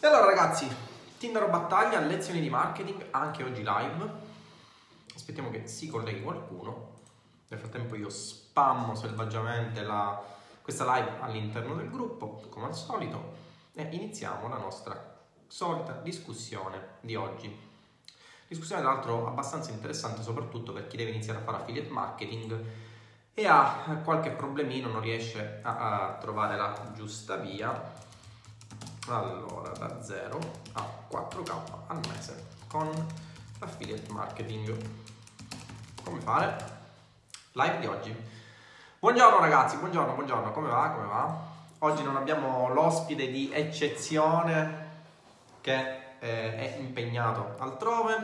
E allora ragazzi, Tinder Battaglia, lezioni di marketing, anche oggi live. Aspettiamo che si colleghi qualcuno. Nel frattempo io spammo selvaggiamente la, questa live all'interno del gruppo, come al solito, e iniziamo la nostra solita discussione di oggi. Discussione tra l'altro abbastanza interessante soprattutto per chi deve iniziare a fare affiliate marketing e ha qualche problemino, non riesce a, a trovare la giusta via. Allora, da 0 a 4k al mese con l'affiliate marketing. Come fare? Live di oggi. Buongiorno ragazzi, buongiorno, buongiorno, come va? Come va? Oggi non abbiamo l'ospite di eccezione che eh, è impegnato altrove.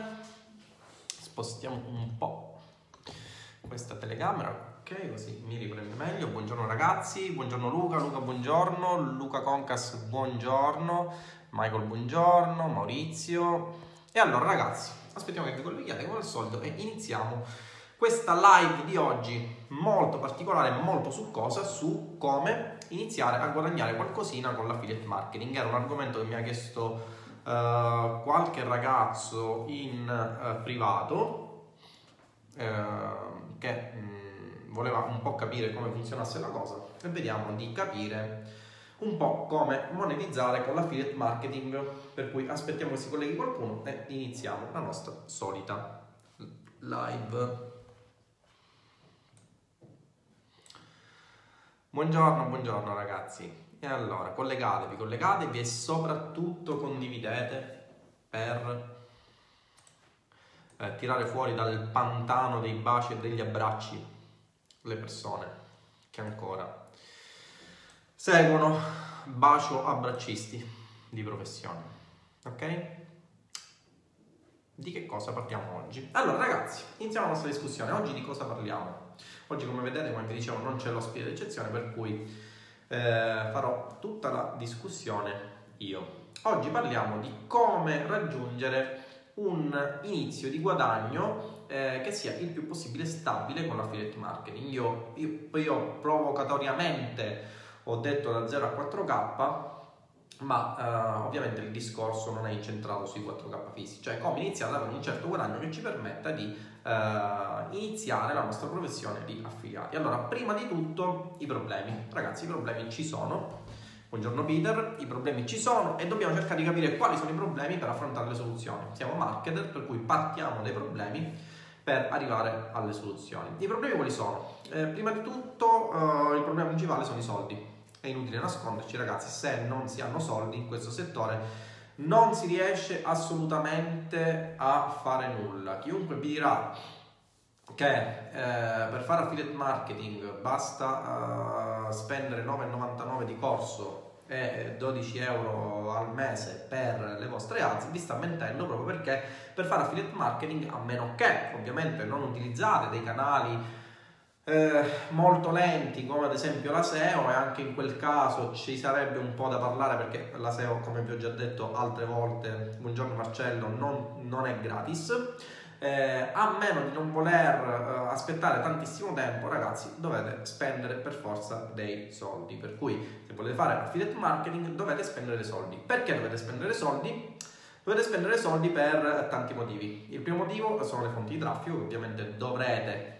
Spostiamo un po' questa telecamera Ok, così mi riprende meglio. Buongiorno ragazzi, buongiorno Luca, Luca buongiorno, Luca Concas buongiorno, Michael buongiorno, Maurizio. E allora ragazzi, aspettiamo che vi colleghiate come al solito e iniziamo questa live di oggi molto particolare, molto succosa su come iniziare a guadagnare qualcosina con l'affiliate marketing. Era un argomento che mi ha chiesto uh, qualche ragazzo in uh, privato uh, che... Voleva un po' capire come funzionasse la cosa e vediamo di capire un po' come monetizzare con l'affiliate marketing. Per cui aspettiamo che si colleghi qualcuno e iniziamo la nostra solita live. Buongiorno, buongiorno ragazzi. E allora, collegatevi, collegatevi e soprattutto condividete per eh, tirare fuori dal pantano dei baci e degli abbracci le persone che ancora seguono bacio abbraccisti di professione. Ok? Di che cosa parliamo oggi? Allora ragazzi, iniziamo la nostra discussione. Oggi di cosa parliamo? Oggi come vedete, come vi dicevo, non c'è l'ospite d'eccezione, per cui eh, farò tutta la discussione io. Oggi parliamo di come raggiungere un inizio di guadagno eh, che sia il più possibile stabile con l'affiliate marketing. Io, io, io provocatoriamente ho detto da 0 a 4K, ma uh, ovviamente il discorso non è incentrato sui 4K fissi, cioè come iniziare ad avere un certo guadagno che ci permetta di uh, iniziare la nostra professione di affiliati. Allora, prima di tutto i problemi. Ragazzi, i problemi ci sono. Buongiorno Peter, i problemi ci sono e dobbiamo cercare di capire quali sono i problemi per affrontare le soluzioni. Siamo marketer, per cui partiamo dai problemi per arrivare alle soluzioni. I problemi quali sono? Eh, prima di tutto eh, il problema principale sono i soldi. È inutile nasconderci ragazzi, se non si hanno soldi in questo settore non si riesce assolutamente a fare nulla. Chiunque vi dirà che eh, per fare affiliate marketing basta uh, spendere 9,99 di corso e 12 euro al mese per le vostre ads, vi sta mentendo proprio perché per fare affiliate marketing, a meno che ovviamente non utilizzate dei canali eh, molto lenti come ad esempio la SEO e anche in quel caso ci sarebbe un po' da parlare perché la SEO come vi ho già detto altre volte, buongiorno Marcello, non, non è gratis eh, a meno di non voler eh, aspettare tantissimo tempo, ragazzi, dovete spendere per forza dei soldi. Per cui, se volete fare affiliate marketing, dovete spendere soldi. Perché dovete spendere soldi? Dovete spendere soldi per tanti motivi. Il primo motivo sono le fonti di traffico, ovviamente dovrete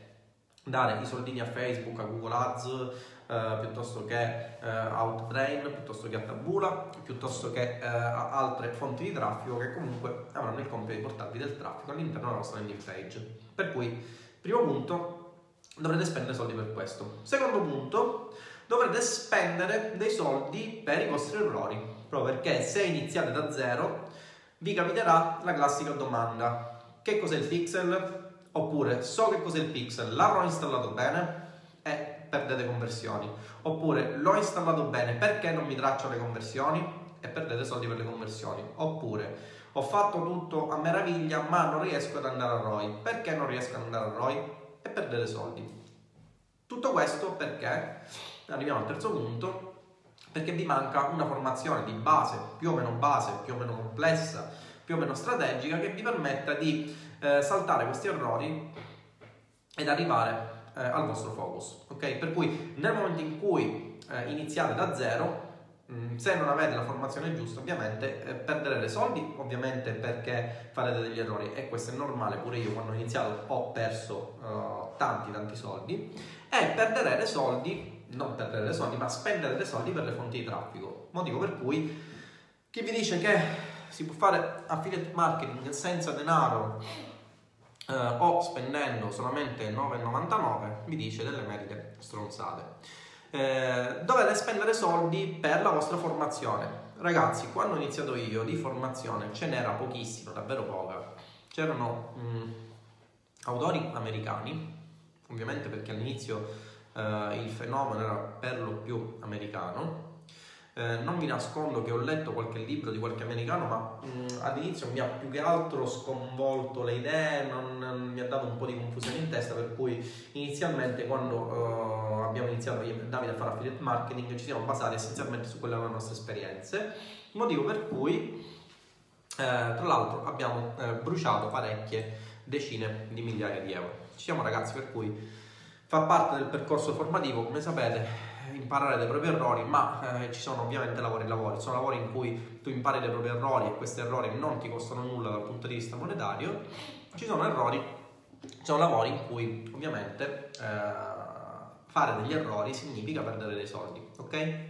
dare i soldini a Facebook, a Google Ads, eh, piuttosto che eh, Outbrain, piuttosto che Tabula, piuttosto che eh, altre fonti di traffico che comunque avranno il compito di portarvi del traffico all'interno della vostra landing page. Per cui, primo punto, dovrete spendere soldi per questo. Secondo punto, dovrete spendere dei soldi per i vostri errori, proprio perché se iniziate da zero vi capiterà la classica domanda: che cos'è il pixel? Oppure so che cos'è il pixel, l'avrò installato bene? Perdete conversioni. Oppure l'ho installato bene, perché non mi traccia le conversioni? E perdete soldi per le conversioni. Oppure ho fatto tutto a meraviglia, ma non riesco ad andare a ROI. Perché non riesco ad andare a ROI? E perdete soldi. Tutto questo perché, arriviamo al terzo punto, perché vi manca una formazione di base, più o meno base, più o meno complessa, più o meno strategica, che vi permetta di eh, saltare questi errori ed arrivare eh, al vostro focus. Ok? Per cui nel momento in cui eh, iniziate da zero, Mm, se non avete la formazione giusta, ovviamente eh, perderete soldi, ovviamente perché farete degli errori e questo è normale, pure io quando ho iniziato ho perso uh, tanti tanti soldi e perderete soldi, non perderete soldi, ma spenderete soldi per le fonti di traffico. Motivo per cui chi vi dice che si può fare affiliate marketing senza denaro uh, o spendendo solamente 9,99 vi dice delle merite stronzate eh, dovete spendere soldi per la vostra formazione. Ragazzi, quando ho iniziato io di formazione ce n'era pochissimo, davvero poca. C'erano mh, mm, autori americani, ovviamente perché all'inizio eh, il fenomeno era per lo più americano, eh, non vi nascondo che ho letto qualche libro di qualche americano, ma mh, mm, all'inizio mi ha più che altro sconvolto le idee, non, non, mi ha dato un po' di confusione in testa, per cui inizialmente quando uh, abbiamo iniziato io e Davide a fare affiliate marketing ci siamo basati essenzialmente su quelle erano le nostre esperienze, motivo per cui eh, tra l'altro abbiamo eh, bruciato parecchie decine di migliaia di euro. Ci siamo ragazzi per cui fa parte del percorso formativo, come sapete imparare dai propri errori, ma eh, ci sono ovviamente lavori e lavori, sono lavori in cui tu impari dai propri errori e questi errori non ti costano nulla dal punto di vista monetario, ci sono errori, ci sono lavori in cui ovviamente eh, fare degli errori significa perdere dei soldi, ok? Eh,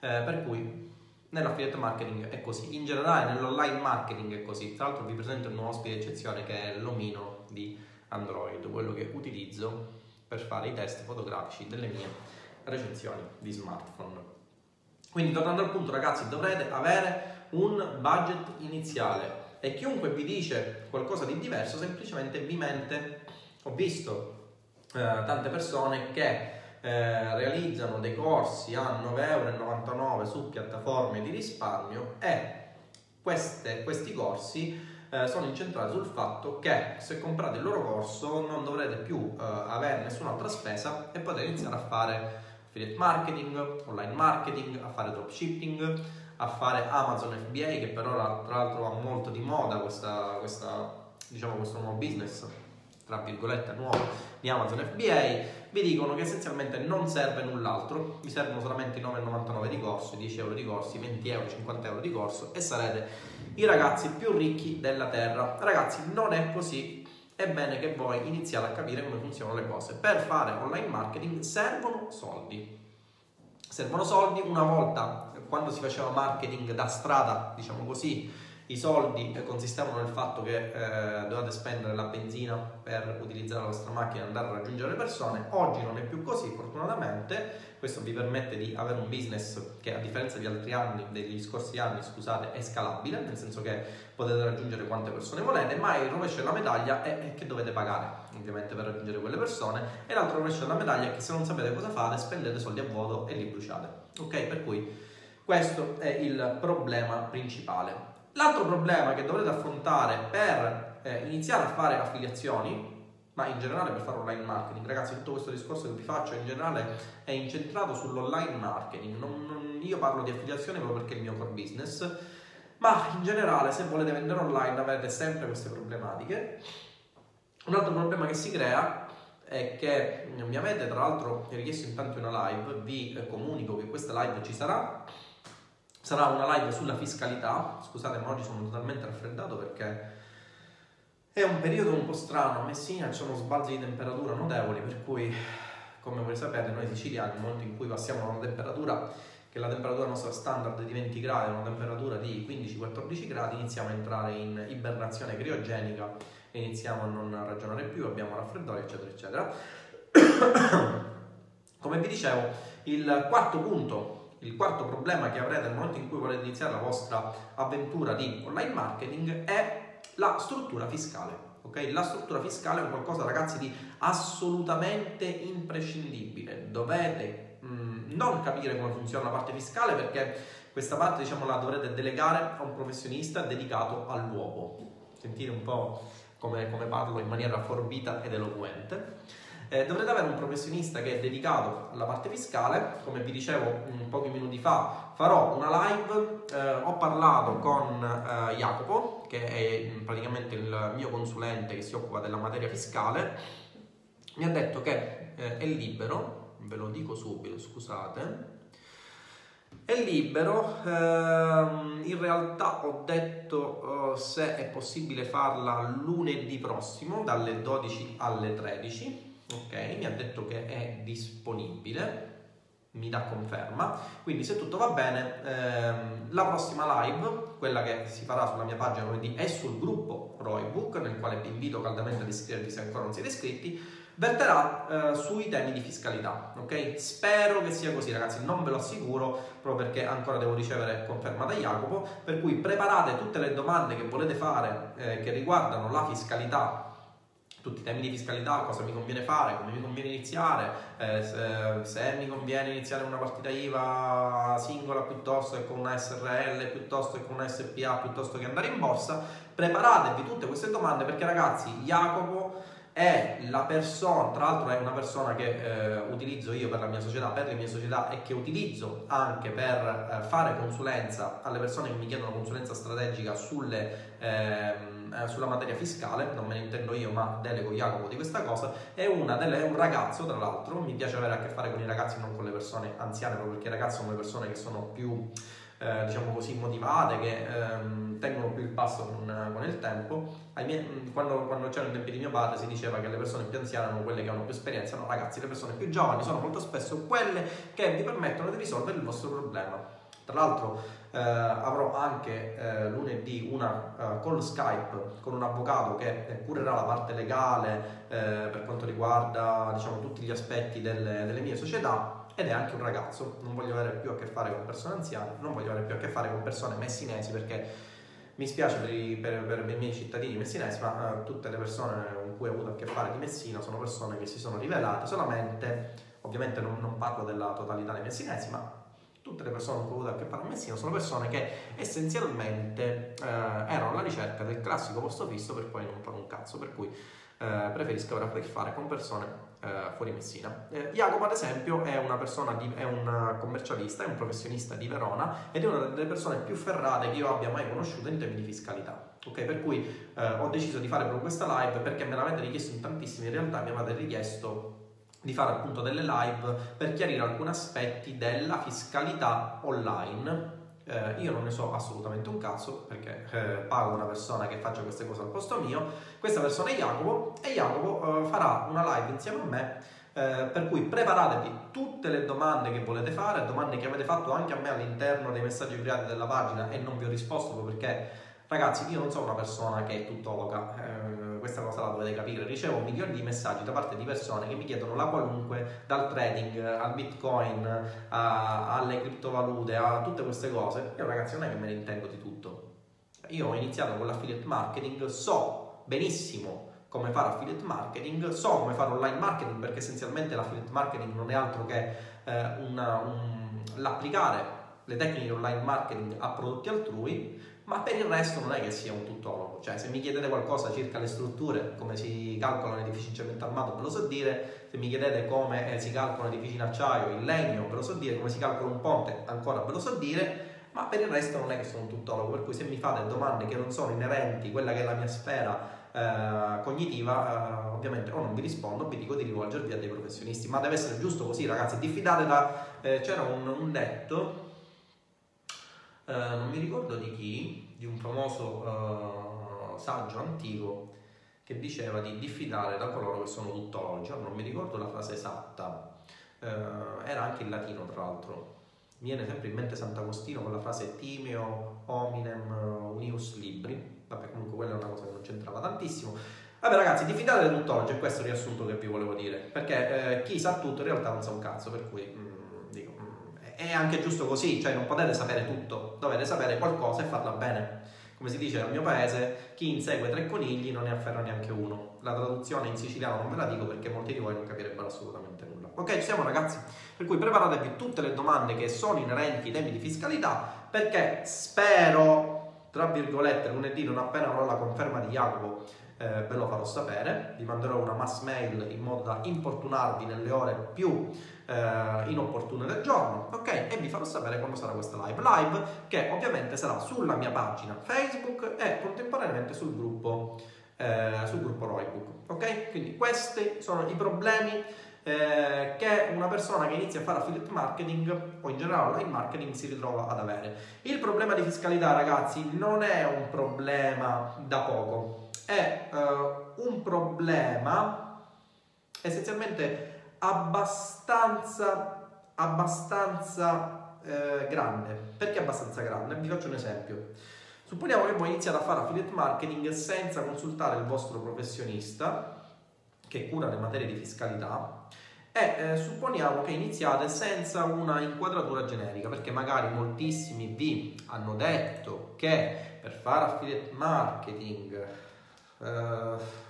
per cui nell'affiliate marketing è così, in generale nell'online marketing è così, tra l'altro vi presento il nuovo ospite eccezione che è l'omino di Android, quello che utilizzo per fare i test fotografici delle mie recensioni di smartphone. Quindi tornando al punto ragazzi dovrete avere un budget iniziale e chiunque vi dice qualcosa di diverso semplicemente vi mente. Ho visto eh, tante persone che eh, realizzano dei corsi a 9,99 euro su piattaforme di risparmio e queste, questi corsi eh, sono incentrati sul fatto che se comprate il loro corso non dovrete più eh, avere nessun'altra spesa e potete iniziare a fare affiliate marketing, online marketing, a fare dropshipping, a fare Amazon FBA che per ora tra l'altro ha molto di moda questa, questa, diciamo, questo nuovo business tra virgolette nuovo di Amazon FBA vi dicono che essenzialmente non serve null'altro vi servono solamente 9,99 di corso 10 euro di corsi 20 euro 50 euro di corso e sarete i ragazzi più ricchi della terra. Ragazzi non è così è bene che voi iniziate a capire come funzionano le cose. Per fare online marketing servono soldi. Servono soldi una volta, quando si faceva marketing da strada, diciamo così, i soldi consistevano nel fatto che eh, dovete spendere la benzina per utilizzare la vostra macchina e andare a raggiungere le persone. Oggi non è più così, fortunatamente. Questo vi permette di avere un business che, a differenza di altri anni, degli scorsi anni, scusate, è scalabile, nel senso che potete raggiungere quante persone volete, ma il rovescio della medaglia è che dovete pagare, ovviamente, per raggiungere quelle persone. E l'altro rovescio della medaglia è che se non sapete cosa fare, spendete soldi a vuoto e li bruciate. Ok? Per cui questo è il problema principale. L'altro problema che dovrete affrontare per eh, iniziare a fare affiliazioni, ma in generale per fare online marketing, ragazzi, tutto questo discorso che vi faccio in generale è incentrato sull'online marketing. Non, non, io parlo di affiliazione proprio perché è il mio core business, ma in generale se volete vendere online avete sempre queste problematiche. Un altro problema che si crea è che mi avete tra l'altro richiesto in tanti una live, vi eh, comunico che questa live ci sarà sarà una live sulla fiscalità. Scusate, ma oggi sono totalmente raffreddato perché è un periodo un po' strano. A Messina ci sono sbalzi di temperatura notevoli, per cui, come voi sapete, noi siciliani, nel momento in cui passiamo da una temperatura che la temperatura nostra standard di 20 gradi, una temperatura di 15-14 gradi, iniziamo a entrare in ibernazione criogenica iniziamo a non ragionare più, abbiamo raffreddori, eccetera, eccetera. Come vi dicevo, il quarto punto il quarto problema che avrete nel momento in cui volete iniziare la vostra avventura di online marketing è la struttura fiscale. Okay? La struttura fiscale è un qualcosa, ragazzi, di assolutamente imprescindibile. Dovete mh, mm, non capire come funziona la parte fiscale perché questa parte, diciamo, la dovrete delegare a un professionista dedicato all'uopo. Sentire un po' come, come parlo in maniera forbita ed eloquente. Eh, dovrete avere un professionista che è dedicato alla parte fiscale, come vi dicevo un pochi minuti fa, farò una live, eh, ho parlato con eh, Jacopo, che è mm, praticamente il mio consulente che si occupa della materia fiscale, mi ha detto che eh, è libero, ve lo dico subito, scusate, È libero, ehm, in realtà ho detto eh, se è possibile farla lunedì prossimo dalle 12 alle 13, ok? Mi ha detto che è disponibile, mi dà conferma, quindi se tutto va bene ehm, la prossima live, quella che si farà sulla mia pagina lunedì è sul gruppo Roybook, nel quale vi invito caldamente ad iscrivervi se ancora non siete iscritti, verterà eh, sui temi di fiscalità, ok? Spero che sia così, ragazzi, non ve lo assicuro proprio perché ancora devo ricevere conferma da Jacopo, per cui preparate tutte le domande che volete fare eh, che riguardano la fiscalità tutti i temi di fiscalità, cosa mi conviene fare, come mi conviene iniziare, eh, se, se, mi conviene iniziare una partita IVA singola piuttosto che con una SRL, piuttosto che con una SPA, piuttosto che andare in borsa, preparatevi tutte queste domande perché ragazzi, Jacopo è la persona, tra l'altro è una persona che eh, utilizzo io per la mia società, per le mie società e che utilizzo anche per eh, fare consulenza alle persone che mi chiedono consulenza strategica sulle, ehm, eh, sulla materia fiscale, non me ne intendo io ma delego Jacopo di questa cosa, è, delle, è, un ragazzo tra l'altro, mi piace avere a che fare con i ragazzi non con le persone anziane, proprio perché i ragazzi sono le persone che sono più eh, diciamo così, motivate, che ehm, tengono più il passo con, con il tempo. Miei, mm, quando, quando c'erano i tempi di mio padre si diceva che le persone più anziane erano quelle che hanno più esperienza, no ragazzi, le persone più giovani sono molto spesso quelle che vi permettono di risolvere il vostro problema. Tra l'altro eh, avrò anche eh, lunedì una uh, call Skype con un avvocato che curerà la parte legale eh, per quanto riguarda diciamo, tutti gli aspetti delle, delle mie società ed è anche un ragazzo, non voglio avere più a che fare con persone anziane, non voglio avere più a che fare con persone messinesi perché mi spiace per i, per, per i miei cittadini messinesi, ma uh, tutte le persone con cui ho avuto a che fare di Messina sono persone che si sono rivelate solamente, ovviamente non, non parlo della totalità dei messinesi, ma tutte le persone cui ho avuto a che fare a Messina sono persone che essenzialmente uh, erano alla ricerca del classico posto fisso per poi non fare un cazzo, per cui uh, preferisco avere a che fare con persone eh, fuori Messina. Eh, Jacopo, ad esempio, è, di, è un commercialista, è un professionista di Verona ed è una delle persone più ferrate che io abbia mai conosciuto in termini di fiscalità. Ok, per cui eh, ho deciso di fare proprio questa live perché me l'avete richiesto in tantissimi, in realtà mi avete richiesto di fare appunto delle live per chiarire alcuni aspetti della fiscalità online eh, io non ne so assolutamente un cazzo perché eh, pago una persona che faccia queste cose al posto mio. Questa persona è Jacopo e Jacopo eh, farà una live insieme a me. Eh, per cui preparatevi tutte le domande che volete fare, domande che avete fatto anche a me all'interno dei messaggi privati della pagina e non vi ho risposto perché ragazzi io non sono una persona che è tuttologa eh, questa cosa la dovete capire, ricevo milioni di messaggi da parte di persone che mi chiedono la qualunque, dal trading al bitcoin, a, alle criptovalute, a tutte queste cose. Io ragazzi non è che me ne intendo di tutto. Io ho iniziato con l'affiliate marketing, so benissimo come fare affiliate marketing, so come fare online marketing perché essenzialmente l'affiliate marketing non è altro che eh, una, un, l'applicare le tecniche online marketing a prodotti altrui ma per il resto non è che sia un tuttologo, cioè se mi chiedete qualcosa circa le strutture, come si calcolano edifici in cemento armato, ve lo so dire, se mi chiedete come eh, si calcolano edifici in acciaio, in legno, ve lo so dire, come si calcola un ponte, ancora ve lo so dire, ma per il resto non è che sono un tuttologo, per cui se mi fate domande che non sono inerenti a quella che è la mia sfera eh, cognitiva, eh, ovviamente o non vi rispondo, o vi dico di rivolgervi a dei professionisti, ma deve essere giusto così ragazzi, diffidate da... Eh, c'era un, un detto eh, non mi ricordo di chi, di un famoso uh, saggio antico che diceva di diffidare da coloro che sono tuttologi. non mi ricordo la frase esatta, uh, era anche in latino tra l'altro. Mi viene sempre in mente Sant'Agostino con la frase timeo hominem unius libri. Vabbè, comunque quella è una cosa che non c'entrava tantissimo. Vabbè ragazzi, diffidate da tuttologi, è questo il riassunto che vi volevo dire. Perché eh, chi sa tutto in realtà non sa un cazzo, per cui... Mm, è anche giusto così, cioè non potete sapere tutto, dovete sapere qualcosa e farla bene. Come si dice nel mio paese, chi insegue tre conigli non ne afferra neanche uno. La traduzione in siciliano non ve la dico perché molti di voi non capirebbero assolutamente nulla. Ok, ci siamo ragazzi? Per cui preparatevi tutte le domande che sono inerenti ai temi di fiscalità perché spero, tra virgolette, lunedì non appena avrò la conferma di Jacopo eh, ve lo farò sapere, vi manderò una mass mail in modo da importunarvi nelle ore più eh, inopportune del giorno, ok? E vi farò sapere quando sarà questa live. Live che ovviamente sarà sulla mia pagina Facebook e contemporaneamente sul gruppo, eh, sul gruppo Roybook, ok? Quindi questi sono i problemi eh, che una persona che inizia a fare affiliate marketing o in generale online marketing si ritrova ad avere. Il problema di fiscalità, ragazzi, non è un problema da poco, è uh, un problema essenzialmente abbastanza, abbastanza eh, grande. Perché abbastanza grande? Vi faccio un esempio. Supponiamo che voi iniziate a fare affiliate marketing senza consultare il vostro professionista che cura le materie di fiscalità e eh, supponiamo che iniziate senza una inquadratura generica perché magari moltissimi vi hanno detto che per fare affiliate marketing eh,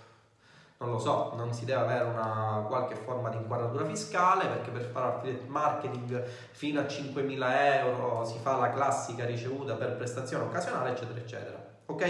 non lo so, non si deve avere una qualche forma di inquadratura fiscale perché per fare affiliate marketing fino a 5.000 euro si fa la classica ricevuta per prestazione occasionale, eccetera, eccetera. Ok?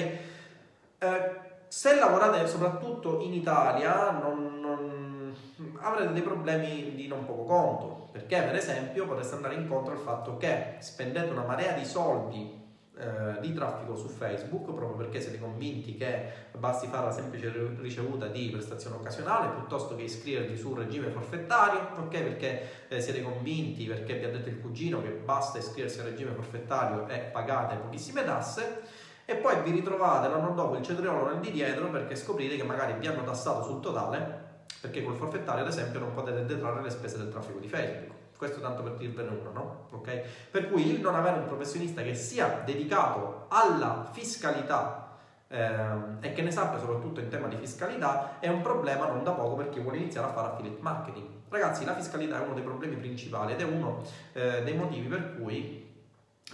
Eh, se lavorate soprattutto in Italia non, non, avrete dei problemi di non poco conto perché per esempio potreste andare incontro al fatto che spendete una marea di soldi eh, di traffico su Facebook proprio perché siete convinti che basti fare la semplice ricevuta di prestazione occasionale piuttosto che iscrivervi sul regime forfettario, ok? Perché eh, siete convinti, perché vi ha detto il cugino che basta iscriversi al regime forfettario e pagate pochissime tasse e poi vi ritrovate l'anno dopo il cetriolo nel di dietro perché scoprite che magari vi hanno tassato sul totale perché col forfettario ad esempio non potete detrarre le spese del traffico di Facebook questo tanto per dirvene uno, no? Ok? Per cui il non avere un professionista che sia dedicato alla fiscalità ehm, e che ne sappia soprattutto in tema di fiscalità è un problema non da poco per chi vuole iniziare a fare affiliate marketing. Ragazzi, la fiscalità è uno dei problemi principali ed è uno eh, dei motivi per cui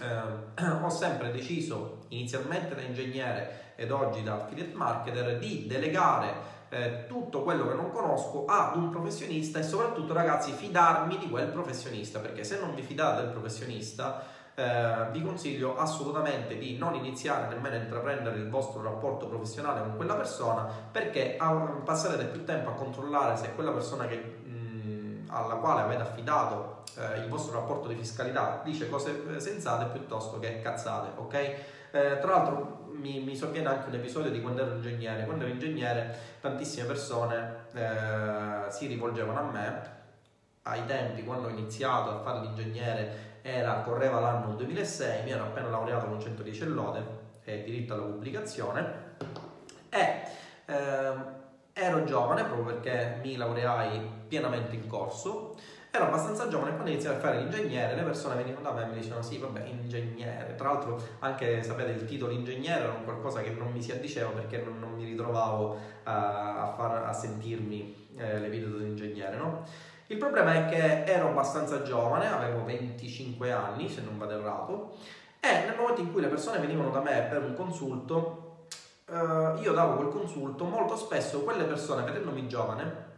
eh, ho sempre deciso inizialmente da ingegnere ed oggi da affiliate marketer di delegare eh, tutto quello che non conosco ad un professionista e soprattutto ragazzi fidarmi di quel professionista perché se non vi fidate del professionista eh, vi consiglio assolutamente di non iniziare nemmeno a intraprendere il vostro rapporto professionale con quella persona perché passerete più tempo a controllare se quella persona che, mh, alla quale avete affidato eh, il vostro rapporto di fiscalità dice cose eh, sensate piuttosto che cazzate ok? Eh, tra l'altro mi, mi sovviene anche un episodio di quando ero ingegnere. Quando ero ingegnere, tantissime persone eh, si rivolgevano a me. Ai tempi, quando ho iniziato a fare l'ingegnere, era, correva l'anno 2006, mi ero appena laureato con 110 lode e diritto alla pubblicazione. E eh, ero giovane proprio perché mi laureai pienamente in corso ero abbastanza giovane quando iniziai a fare l'ingegnere le persone venivano da me e mi dicevano sì vabbè ingegnere tra l'altro anche sapete il titolo ingegnere era qualcosa che non mi si addiceva perché non, non mi ritrovavo uh, a, far, a sentirmi eh, le video dell'ingegnere no? il problema è che ero abbastanza giovane avevo 25 anni se non vado errato e nel momento in cui le persone venivano da me per un consulto uh, io davo quel consulto molto spesso quelle persone vedendomi giovane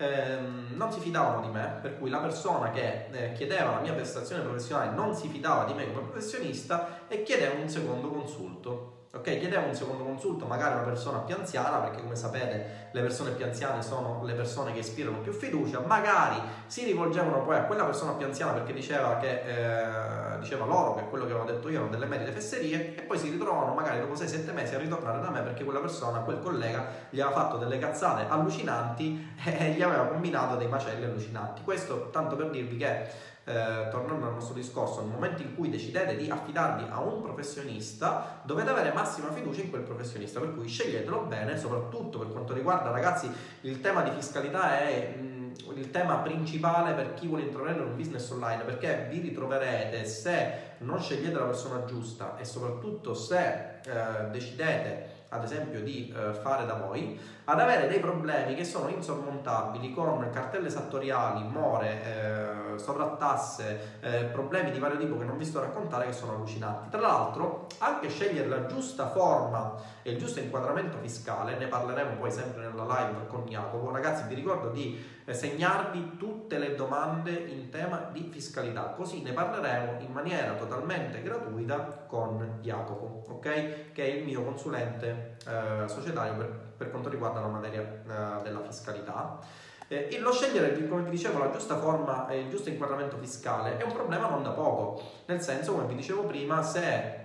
ehm, non si fidavano di me, per cui la persona che eh, chiedeva la mia prestazione professionale non si fidava di me come professionista e chiedeva un secondo consulto. Ok, chiedeva un secondo consulto, magari una persona più anziana, perché come sapete le persone più anziane sono le persone che ispirano più fiducia, magari si rivolgevano poi a quella persona più anziana perché diceva, che, eh, diceva loro che quello che avevo detto io erano delle merite fesserie e poi si ritrovavano magari dopo 6-7 mesi a ritornare da me perché quella persona, quel collega, gli aveva fatto delle cazzate allucinanti e gli aveva combinato dei macelli allucinanti. Questo tanto per dirvi che eh, tornando al nostro discorso, nel momento in cui decidete di affidarvi a un professionista, dovete avere massima fiducia in quel professionista, per cui sceglietelo bene, soprattutto per quanto riguarda, ragazzi, il tema di fiscalità è mh, mm, il tema principale per chi vuole intraprendere un business online, perché vi ritroverete se non scegliete la persona giusta e soprattutto se eh, decidete ad esempio di eh, fare da voi, ad avere dei problemi che sono insormontabili con cartelle esattoriali, more, eh, sovrattasse, eh, problemi di vario tipo che non vi sto a raccontare che sono allucinanti. Tra l'altro, anche scegliere la giusta forma e il giusto inquadramento fiscale, ne parleremo poi sempre nella live con Jacopo. Ragazzi, vi ricordo di eh, segnarvi tutte le domande in tema di fiscalità, così ne parleremo in maniera totalmente gratuita con Jacopo, ok? Che è il mio consulente eh, societario per, per, quanto riguarda la materia eh, della fiscalità. Eh, lo scegliere, come vi dicevo, la giusta forma e il giusto inquadramento fiscale è un problema non da poco, nel senso, come vi dicevo prima, se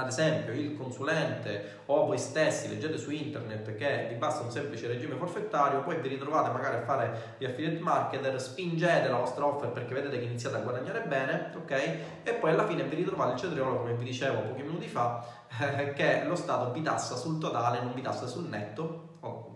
ad esempio il consulente o voi stessi leggete su internet che vi basta un semplice regime forfettario, poi vi ritrovate magari a fare gli affiliate marketer, spingete la vostra offer perché vedete che iniziate a guadagnare bene, ok? E poi alla fine vi ritrovate il cetriolo, come vi dicevo pochi minuti fa, eh, che lo Stato vi tassa sul totale, non vi tassa sul netto,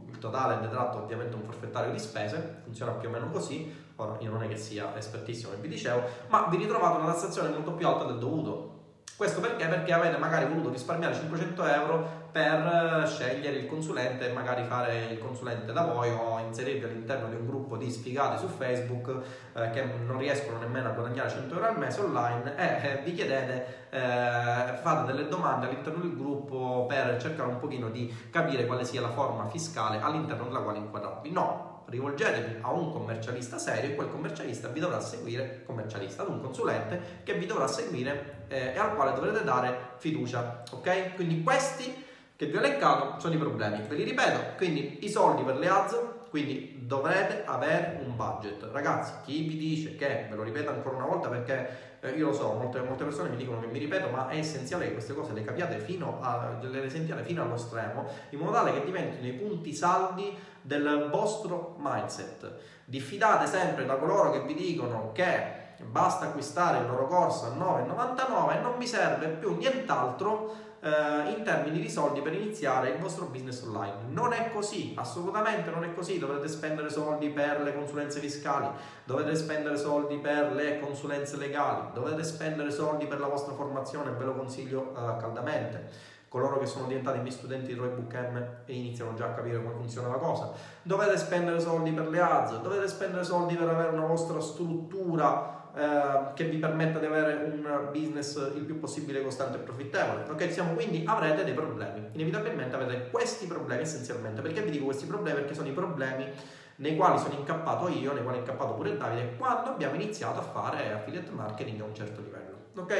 il totale è detratto ovviamente un forfettario di spese, funziona più o meno così, ora io non è che sia espertissimo, come vi dicevo, ma vi ritrovate una tassazione molto più alta del dovuto questo perché? Perché avete magari voluto risparmiare 500 euro per eh, scegliere il consulente e magari fare il consulente da voi o inserirvi all'interno di un gruppo di sfigati su Facebook eh, che non riescono nemmeno a guadagnare 100 euro al mese online e eh, vi chiedete, eh, fate delle domande all'interno del gruppo per cercare un pochino di capire quale sia la forma fiscale all'interno della quale inquadrarvi. No, rivolgetevi a un commercialista serio e quel commercialista vi dovrà seguire, commercialista, ad un consulente che vi dovrà seguire eh, e al quale dovrete dare fiducia, ok? Quindi questi che vi ho elencato sono i problemi, ve li ripeto, quindi i soldi per le ads, quindi dovrete avere un budget. Ragazzi, chi vi dice che, ve lo ripeto ancora una volta perché eh, io lo so, molte, molte, persone mi dicono che mi ripeto, ma è essenziale che queste cose le capiate fino, a, le sentiate fino allo stremo, in modo tale che diventino i punti saldi del vostro mindset. Diffidate sempre da coloro che vi dicono che basta acquistare il loro corso a 9,99 e non vi serve più nient'altro eh, in termini di soldi per iniziare il vostro business online. Non è così, assolutamente non è così. Dovrete spendere soldi per le consulenze fiscali, dovete spendere soldi per le consulenze legali, dovete spendere soldi per la vostra formazione, ve lo consiglio eh, caldamente coloro che sono diventati miei studenti di Roybook M e iniziano già a capire come funziona la cosa. Dovete spendere soldi per le ads, dovete spendere soldi per avere una vostra struttura eh, che vi permetta di avere un business il più possibile costante e profittevole. Ok, diciamo quindi avrete dei problemi. Inevitabilmente avete questi problemi essenzialmente. Perché vi dico questi problemi? Perché sono i problemi nei quali sono incappato io, nei quali è incappato pure Davide, quando abbiamo iniziato a fare affiliate marketing a un certo livello. Ok?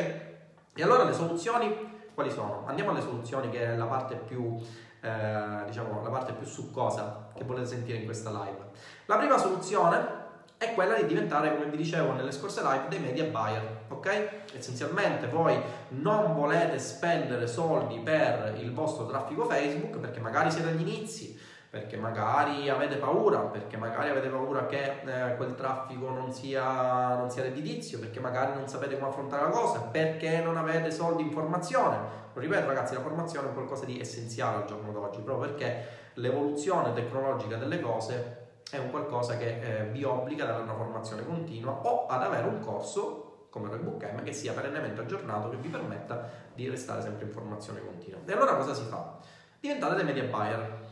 E allora le soluzioni quali sono? Andiamo alle soluzioni che è la parte più, eh, diciamo, la parte più succosa che volete sentire in questa live. La prima soluzione è quella di diventare, come vi dicevo nelle scorse live, dei media buyer, ok? Essenzialmente voi non volete spendere soldi per il vostro traffico Facebook perché magari siete agli inizi, perché magari avete paura, perché magari avete paura che eh, quel traffico non sia, non sia redditizio, perché magari non sapete come affrontare la cosa, perché non avete soldi in formazione. Lo ripeto ragazzi, la formazione è qualcosa di essenziale al giorno d'oggi, proprio perché l'evoluzione tecnologica delle cose è un qualcosa che eh, vi obbliga ad avere una formazione continua o ad avere un corso come il Book che sia perennemente aggiornato, che vi permetta di restare sempre in formazione continua. E allora cosa si fa? Diventate dei media buyer.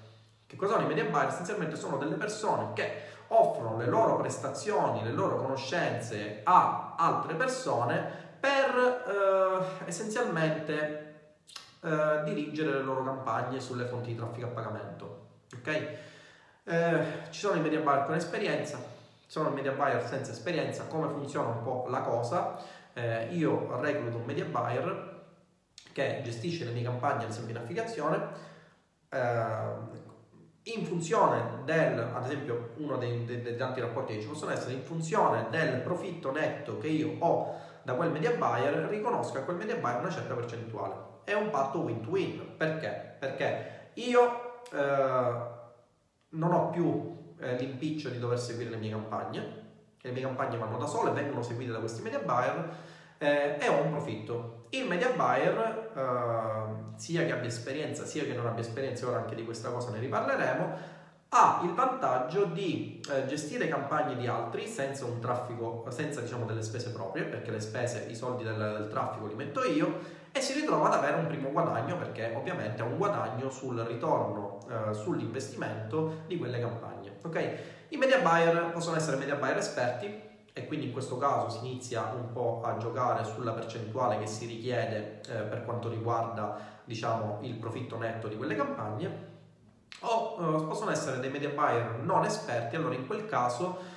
Che cosa sono i media buyer? Essenzialmente sono delle persone che offrono le loro prestazioni, le loro conoscenze a altre persone per eh, essenzialmente eh, dirigere le loro campagne sulle fonti di traffico a pagamento. Ok? Eh, ci sono i media buyer con esperienza, ci sono i media buyer senza esperienza, come funziona un po' la cosa. Eh, io recluto un media buyer che gestisce le mie campagne, ad esempio in affiliazione, eh, in funzione del, ad esempio, uno dei, dei, dei, tanti rapporti che ci possono essere, in funzione del profitto netto che io ho da quel media buyer, riconosco a quel media buyer una certa percentuale. È un patto win-to-win. Perché? Perché io eh, non ho più eh, l'impiccio di dover seguire le mie campagne, le mie campagne vanno da sole, vengono seguite da questi media buyer eh, e ho un profitto. Il media buyer, eh, sia che abbia esperienza sia che non abbia esperienza, ora anche di questa cosa ne riparleremo, ha il vantaggio di eh, gestire campagne di altri senza un traffico, senza diciamo delle spese proprie, perché le spese, i soldi del, del traffico li metto io e si ritrova ad avere un primo guadagno perché ovviamente ha un guadagno sul ritorno eh, sull'investimento di quelle campagne. Ok? I media buyer possono essere media buyer esperti e quindi in questo caso si inizia un po' a giocare sulla percentuale che si richiede eh, per quanto riguarda diciamo il profitto netto di quelle campagne o eh, possono essere dei media buyer non esperti allora in quel caso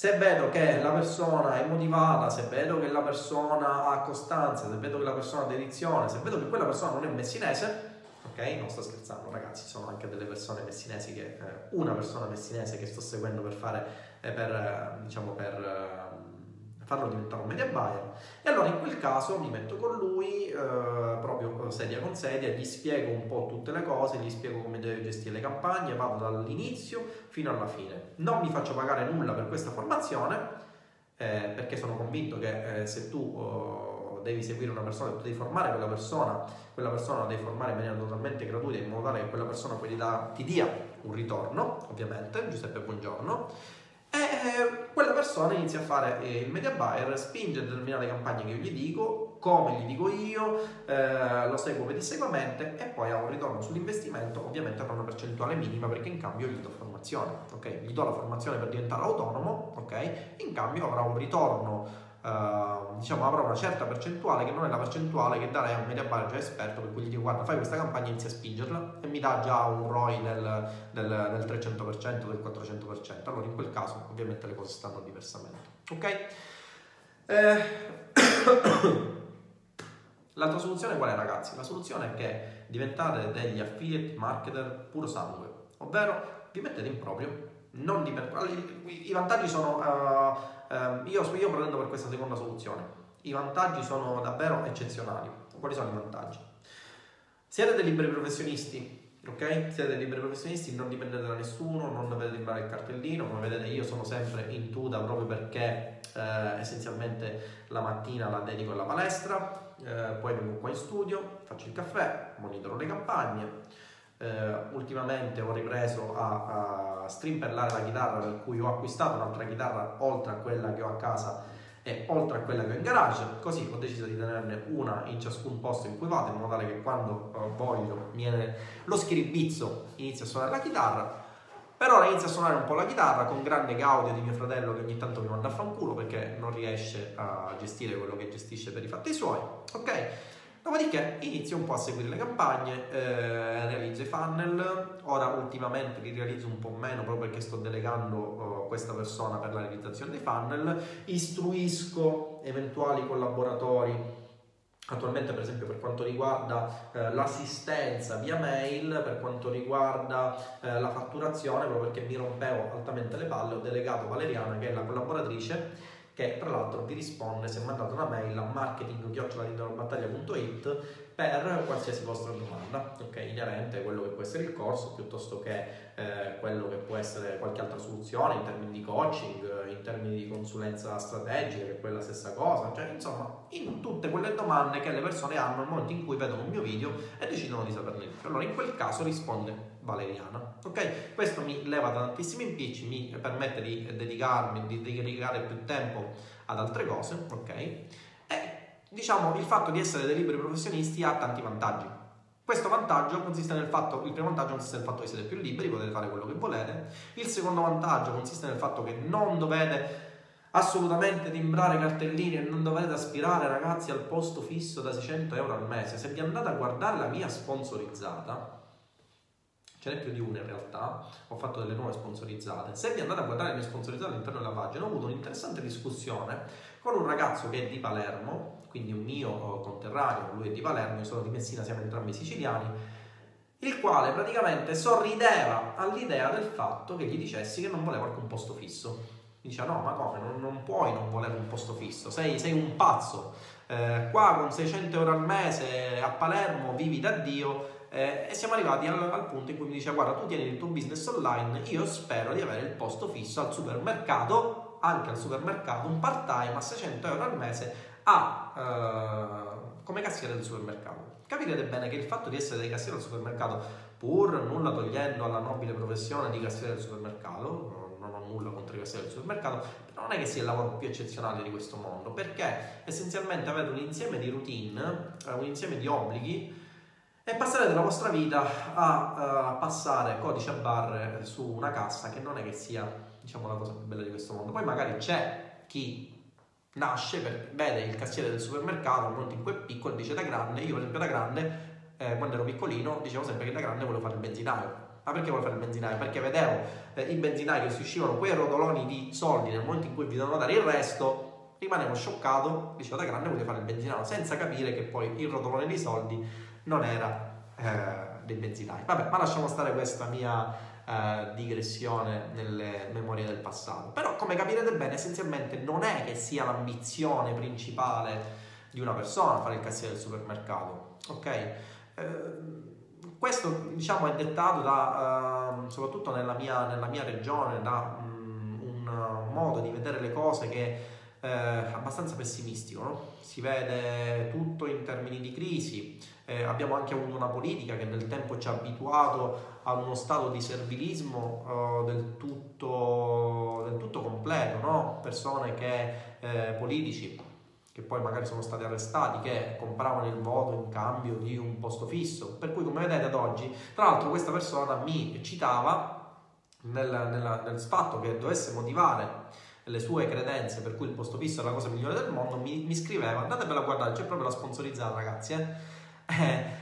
se vedo che la persona è motivata, se vedo che la persona ha costanza, se vedo che la persona ha dedizione, se vedo che quella persona non è messinese, ok? Non sto scherzando, ragazzi, sono anche delle persone messinesi che, eh, una persona messinese che sto seguendo per fare, eh, per, eh, diciamo, per farlo diventare un media buyer. E allora in quel caso mi metto con lui, eh, proprio sedia con sedia, gli spiego un po' tutte le cose, gli spiego come deve gestire le campagne, vado dall'inizio fino alla fine. Non mi faccio pagare nulla per questa formazione, eh, perché sono convinto che eh, se tu oh, devi seguire una persona, tu devi formare quella persona, quella persona la devi formare in maniera totalmente gratuita, in modo tale che quella persona poi ti, da, ti dia un ritorno, ovviamente, Giuseppe Buongiorno e eh, quella persona inizia a fare eh, il media buyer, spinge determinate campagne che io gli dico, come gli dico io, eh, lo seguo pedissequamente e poi ha un ritorno sull'investimento, ovviamente avrà una percentuale minima perché in cambio gli do formazione, ok? Gli do la formazione per diventare autonomo, ok? In cambio avrà un ritorno Uh, diciamo avrà una certa percentuale che non è la percentuale che darei a un media buyer già esperto per cui gli dico guarda fai questa campagna e inizia a spingerla e mi dà già un ROI del, del, del 300% del 400% allora in quel caso ovviamente le cose stanno diversamente. Ok? Eh... l'altra soluzione qual è ragazzi? la soluzione è che diventate degli affiliate marketer puro sangue ovvero vi mettete in proprio non dipende i vantaggi sono uh, eh, io, io prendo per questa seconda soluzione. I vantaggi sono davvero eccezionali. Quali sono i vantaggi? Siete dei liberi professionisti, ok? Siete dei liberi professionisti, non dipendete da nessuno, non dovete timbrare il cartellino. Come vedete, io sono sempre in tuta proprio perché eh, essenzialmente la mattina la dedico alla palestra, eh, poi vengo qua in studio, faccio il caffè, monitoro le campagne. Eh, ultimamente ho ripreso a, a strimpellare la chitarra per cui ho acquistato un'altra chitarra oltre a quella che ho a casa e oltre a quella che ho in garage. Così ho deciso di tenerne una in ciascun posto in cui vado in modo tale che quando uh, voglio viene lo schiribizzo inizio a suonare la chitarra. Per ora inizio a suonare un po' la chitarra con grande gaudio di mio fratello che ogni tanto mi manda a fanculo perché non riesce a gestire quello che gestisce per i fatti suoi ok Dopodiché inizio un po' a seguire le campagne, eh, realizzo i funnel, ora ultimamente li realizzo un po' meno proprio perché sto delegando uh, questa persona per la realizzazione dei funnel, istruisco eventuali collaboratori. Attualmente, per esempio, per quanto riguarda eh, l'assistenza via mail, per quanto riguarda eh, la fatturazione, proprio perché mi rompevo altamente le palle, ho delegato Valeriana, che è la collaboratrice, che tra l'altro vi risponde se mandate una mail a marketing.it per qualsiasi vostra domanda, ok? Inerente a quello che può essere il corso piuttosto che eh, quello che può essere qualche altra soluzione in termini di coaching, in termini di consulenza strategica, che è quella stessa cosa, cioè insomma in tutte quelle domande che le persone hanno nel momento in cui vedono un mio video e decidono di saperne. Allora in quel caso risponde Valeriana, ok? Questo mi leva da tantissimi impicci, mi permette di dedicarmi, di dedicare più tempo ad altre cose, ok? E diciamo il fatto di essere dei liberi professionisti ha tanti vantaggi. Questo vantaggio consiste nel fatto, il primo vantaggio consiste nel fatto che siete più liberi, potete fare quello che volete. Il secondo vantaggio consiste nel fatto che non dovete assolutamente timbrare cartellini e non dovete aspirare ragazzi al posto fisso da 600 euro al mese. Se vi andate a guardare la mia sponsorizzata, ce n'è più di una in realtà, ho fatto delle nuove sponsorizzate. Se vi andate a guardare le mie sponsorizzate all'interno della pagina, ho avuto un'interessante discussione con un ragazzo che è di Palermo, quindi un mio eh, conterraneo, lui è di Palermo, io sono di Messina, siamo entrambi siciliani, il quale praticamente sorrideva all'idea del fatto che gli dicessi che non voleva alcun posto fisso. Mi diceva no, ma come, non, non puoi non volere un posto fisso, sei, sei un pazzo, eh, qua con 600 euro al mese a Palermo vivi da Dio eh, e siamo arrivati al, al, punto in cui mi dice guarda tu tieni il tuo business online, io spero di avere il posto fisso al supermercato, anche al supermercato, un part time a 600 euro al mese a, uh, come cassiere del supermercato. Capirete bene che il fatto di essere dei cassieri del supermercato, pur nulla togliendo alla nobile professione di cassiere del supermercato, non ho nulla contro i cassieri del supermercato, però non è che sia il lavoro più eccezionale di questo mondo, perché essenzialmente avete un insieme di routine, eh, un insieme di obblighi e passerete la vostra vita a uh, passare codice a barre su una cassa che non è che sia diciamo la cosa più bella di questo mondo. Poi magari c'è chi nasce perché vede il cassiere del supermercato momento in cui è piccolo dice da grande, io per esempio da grande, eh, quando ero piccolino, dicevo sempre che da grande volevo fare il benzinaio. Ma perché volevo fare il benzinaio? Perché vedevo eh, i benzinai che si uscivano quei rotoloni di soldi nel momento in cui vi dovevano dare il resto, rimanevo scioccato, dicevo da grande voglio fare il benzinaio, senza capire che poi il rotolone di soldi non era eh, dei benzinai. Vabbè, ma lasciamo stare questa mia eh, digressione nelle memorie del passato. Però, come capirete bene, essenzialmente non è che sia l'ambizione principale di una persona fare il cassiere del supermercato, ok? Eh, questo diciamo è dettato da, uh, soprattutto nella mia, nella mia, regione, da um, un modo di vedere le cose che è uh, abbastanza pessimistico, no? si vede tutto in termini di crisi, eh, abbiamo anche avuto una politica che nel tempo ci ha abituato a uno stato di servilismo uh, del, tutto, del, tutto, completo, no? persone che, eh, politici che poi magari sono stati arrestati, che compravano il voto in cambio di un posto fisso. Per cui, come vedete ad oggi, tra l'altro questa persona mi citava nel, nel, nel fatto che dovesse motivare le sue credenze per cui il posto fisso è la cosa migliore del mondo, mi, mi scriveva, andatevela a guardare, c'è proprio la sponsorizzata ragazzi, eh? Eh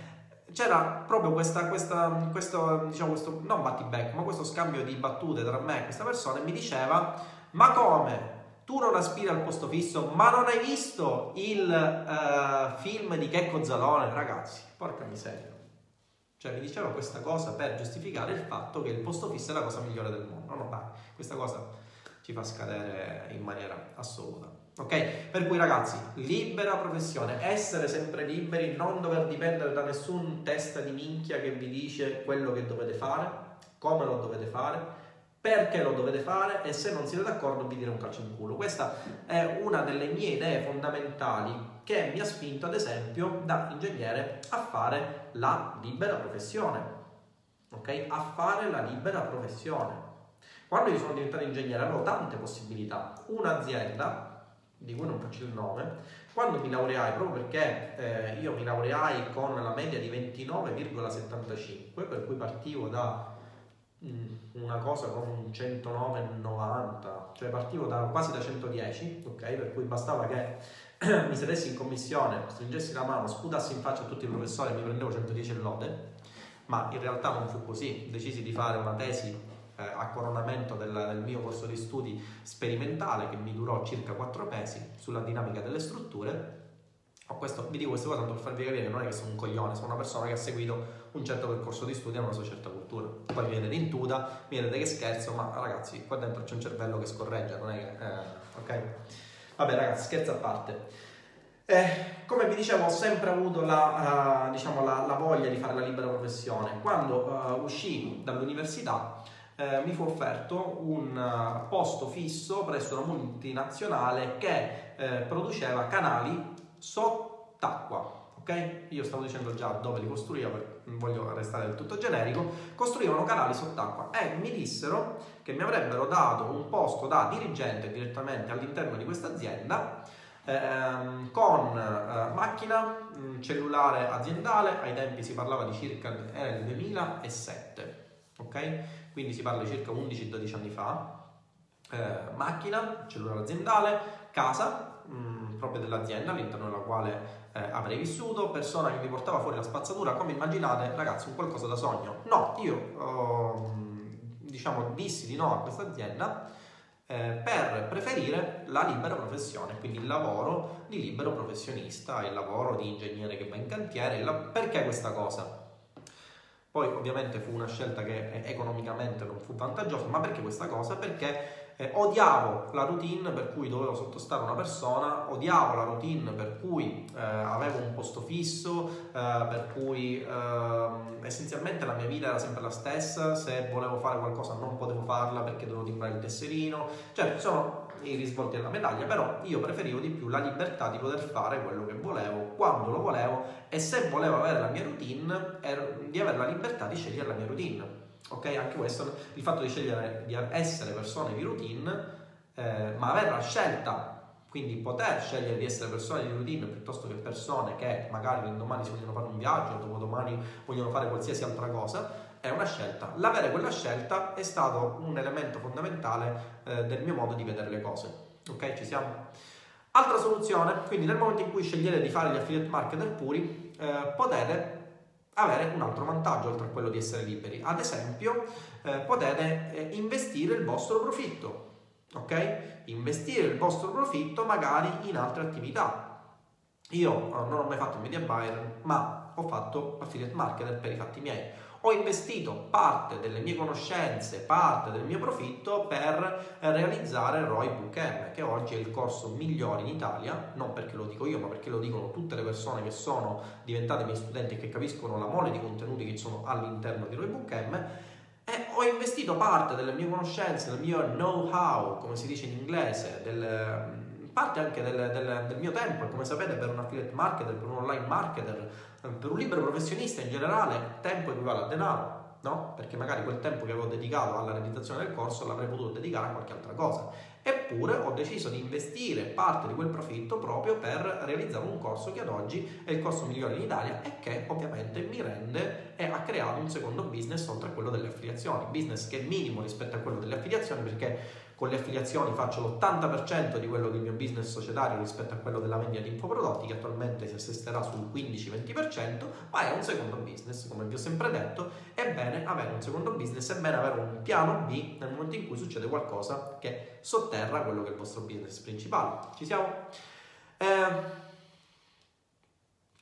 c'era proprio questa, questa, questo, diciamo, questo, non battiback, ma questo scambio di battute tra me e questa persona e mi diceva, ma come? tu non aspiri al posto fisso, ma non hai visto il uh, film di Checco Zalone, ragazzi, porca miseria. Cioè mi diceva questa cosa per giustificare il fatto che il posto fisso è la cosa migliore del mondo. No, no, dai, questa cosa ci fa scadere in maniera assoluta. Ok? Per cui ragazzi, libera professione, essere sempre liberi, non dover dipendere da nessun testa di minchia che vi dice quello che dovete fare, come lo dovete fare perché lo dovete fare e se non siete d'accordo vi dire un calcio in culo. Questa è una delle mie idee fondamentali che mi ha spinto ad esempio da ingegnere a fare la libera professione. Ok? A fare la libera professione. Quando io sono diventato ingegnere avevo tante possibilità. Un'azienda, di cui non faccio il nome, quando mi laureai, proprio perché eh, io mi laureai con la media di 29,75, per cui partivo da Mm, una cosa con un 109,90, cioè partivo da, quasi da 110, ok? Per cui bastava che mi sedessi in commissione, stringessi la mano, sputassi in faccia a tutti i professori e mi prendevo 110 lode, ma in realtà non fu così, decisi di fare una tesi eh, a coronamento del, del, mio corso di studi sperimentale che mi durò circa 4 mesi sulla dinamica delle strutture. Questo, vi dico queste cose tanto per farvi capire non è che sono un coglione, sono una persona che ha seguito un certo percorso di studio e una sua certa cultura. Poi mi vedete in tuta, mi vedete che scherzo, ma ragazzi, qua dentro c'è un cervello che scorreggia, non è che... Eh, ok? Vabbè ragazzi, scherzo a parte. Eh, come vi dicevo, ho sempre avuto la, uh, diciamo, la, la, voglia di fare la libera professione. Quando uh, uscì dall'università eh, mi fu offerto un uh, posto fisso presso una multinazionale che eh, produceva canali sott'acqua ok? Io stavo dicendo già dove li costruiva, voglio restare del tutto generico, costruivano canali sott'acqua e mi dissero che mi avrebbero dato un posto da dirigente direttamente all'interno di questa azienda ehm, con eh, macchina, cellulare aziendale, ai tempi si parlava di circa era il 2007, ok? Quindi si parla di circa 11-12 anni fa. Eh, macchina, cellulare aziendale, casa mh, proprio dell'azienda all'interno della quale eh, avrei vissuto, persona che mi portava fuori la spazzatura, come immaginate, ragazzi, un qualcosa da sogno. No, io eh, diciamo dissi di no a questa azienda eh, per preferire la libera professione, quindi il lavoro di libero professionista, il lavoro di ingegnere che va in cantiere. La... Perché questa cosa? Poi ovviamente fu una scelta che economicamente non fu vantaggiosa, ma perché questa cosa? Perché eh, odiavo la routine per cui dovevo sottostare una persona, odiavo la routine per cui eh, avevo un posto fisso, eh, per cui ehm, essenzialmente la mia vita era sempre la stessa, se volevo fare qualcosa non potevo farla perché dovevo timbrare il tesserino, cioè sono i risvolti della medaglia, però io preferivo di più la libertà di poter fare quello che volevo, quando lo volevo e se volevo avere la mia routine, di avere la libertà di scegliere la mia routine. Ok, anche questo, il fatto di scegliere di essere persone di routine, eh, ma avere la scelta, quindi poter scegliere di essere persone di routine piuttosto che persone che magari domani si vogliono fare un viaggio, dopodomani vogliono fare qualsiasi altra cosa, è una scelta. L'avere quella scelta è stato un elemento fondamentale eh, del mio modo di vedere le cose. Ok, ci siamo? Altra soluzione, quindi nel momento in cui scegliete di fare gli affiliate marketer puri, eh, potete avere un altro vantaggio oltre a quello di essere liberi. Ad esempio, eh, potete eh, investire il vostro profitto, ok? Investire il vostro profitto magari in altre attività. Io eh, non ho mai fatto il media buyer, ma ho fatto affiliate marketer per i fatti miei. Ho investito parte delle mie conoscenze, parte del mio profitto per realizzare ROI Bootcamp, che oggi è il corso migliore in Italia, non perché lo dico io, ma perché lo dicono tutte le persone che sono diventate miei studenti e che capiscono la mole di contenuti che sono all'interno di ROI Bootcamp. E ho investito parte delle mie conoscenze, del mio know-how, come si dice in inglese, del, parte anche del, del, del, mio tempo e come sapete per un affiliate marketer, per un online marketer, per un libero professionista in generale, tempo equivale a denaro, no? Perché magari quel tempo che avevo dedicato alla realizzazione del corso l'avrei potuto dedicare a qualche altra cosa. Eppure ho deciso di investire parte di quel profitto proprio per realizzare un corso che ad oggi è il corso migliore in Italia e che ovviamente mi rende e ha creato un secondo business oltre a quello delle affiliazioni. Business che è minimo rispetto a quello delle affiliazioni perché con le affiliazioni faccio l'80% di quello il mio business societario rispetto a quello della vendita di infoprodotti che attualmente si assisterà sul 15-20%, ma è un secondo business, come vi ho sempre detto, è bene avere un secondo business, è bene avere un piano B nel momento in cui succede qualcosa che sotterra quello che è il vostro business principale. Ci siamo? Eh,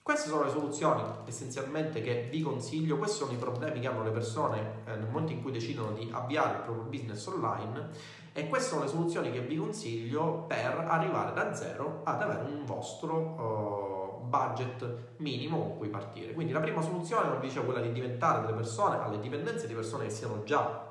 queste sono le soluzioni essenzialmente che vi consiglio, questi sono i problemi che hanno le persone eh, nel momento in cui decidono di avviare il proprio business online e queste sono le soluzioni che vi consiglio per arrivare da zero ad avere un vostro uh, budget minimo con cui partire. Quindi la prima soluzione, come dicevo, è quella di diventare delle persone alle dipendenze di persone che siano già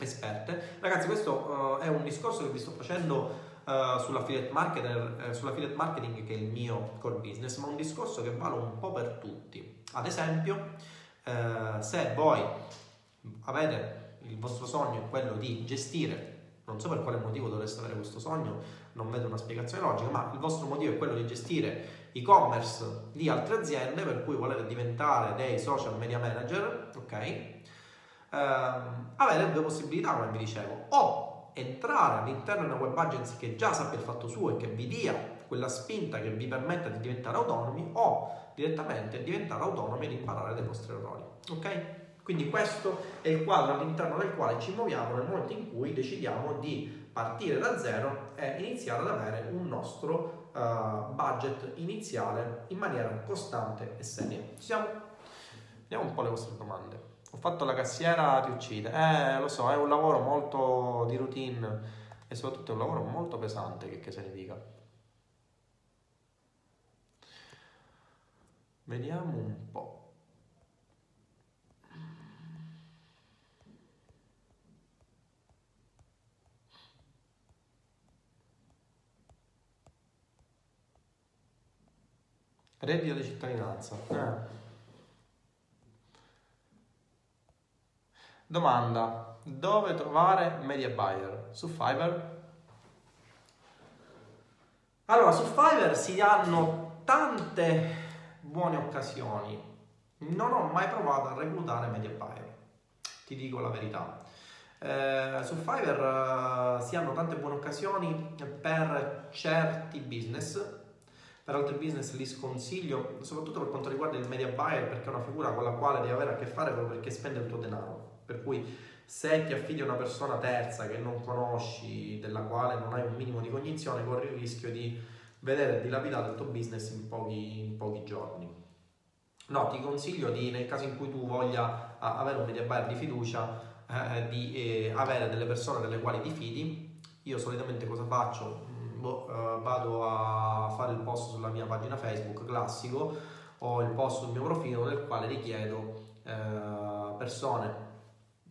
esperte. Ragazzi, questo uh, è un discorso che vi sto facendo uh, sull'affiliate, marketer, uh, sull'affiliate marketing che è il mio core business, ma un discorso che vale un po' per tutti. Ad esempio, se voi avete il vostro sogno è quello di gestire non so per quale motivo dovreste avere questo sogno, non vedo una spiegazione logica, ma il vostro motivo è quello di gestire e-commerce di altre aziende, per cui volete diventare dei social media manager, ok? Ehm, avete due possibilità, come vi dicevo, o entrare all'interno di una web agency che già sappia il fatto suo e che vi dia quella spinta che vi permetta di diventare autonomi, o direttamente diventare autonomi ed imparare dai vostri errori, ok? Quindi questo è il quadro all'interno del quale ci muoviamo nel momento in cui decidiamo di partire da zero e iniziare ad avere un nostro uh, budget iniziale in maniera costante e seria. Ci siamo? Vediamo un po' le vostre domande. Ho fatto la cassiera, ti uccide. Eh, lo so, è un lavoro molto di routine e soprattutto è un lavoro molto pesante, che, che se ne dica. Vediamo un po'. Reddito di cittadinanza. Eh. Domanda, dove trovare media buyer? Su Fiverr? Allora, su Fiverr si hanno tante buone occasioni. Non ho mai provato a reclutare media buyer, ti dico la verità. Eh, su Fiverr eh, si hanno tante buone occasioni per certi business per altri business li sconsiglio, soprattutto per quanto riguarda il media buyer, perché è una figura con la quale devi avere a che fare proprio perché spende il tuo denaro. Per cui se ti affidi a una persona terza che non conosci, della quale non hai un minimo di cognizione, corri il rischio di vedere dilapidato il tuo business in pochi, in pochi giorni. No, ti consiglio di, nel caso in cui tu voglia avere un media buyer di fiducia, eh, di eh, avere delle persone delle quali ti fidi. Io solitamente cosa faccio? boh, uh, vado a fare il post sulla mia pagina Facebook classico o il post sul mio profilo nel quale richiedo uh, persone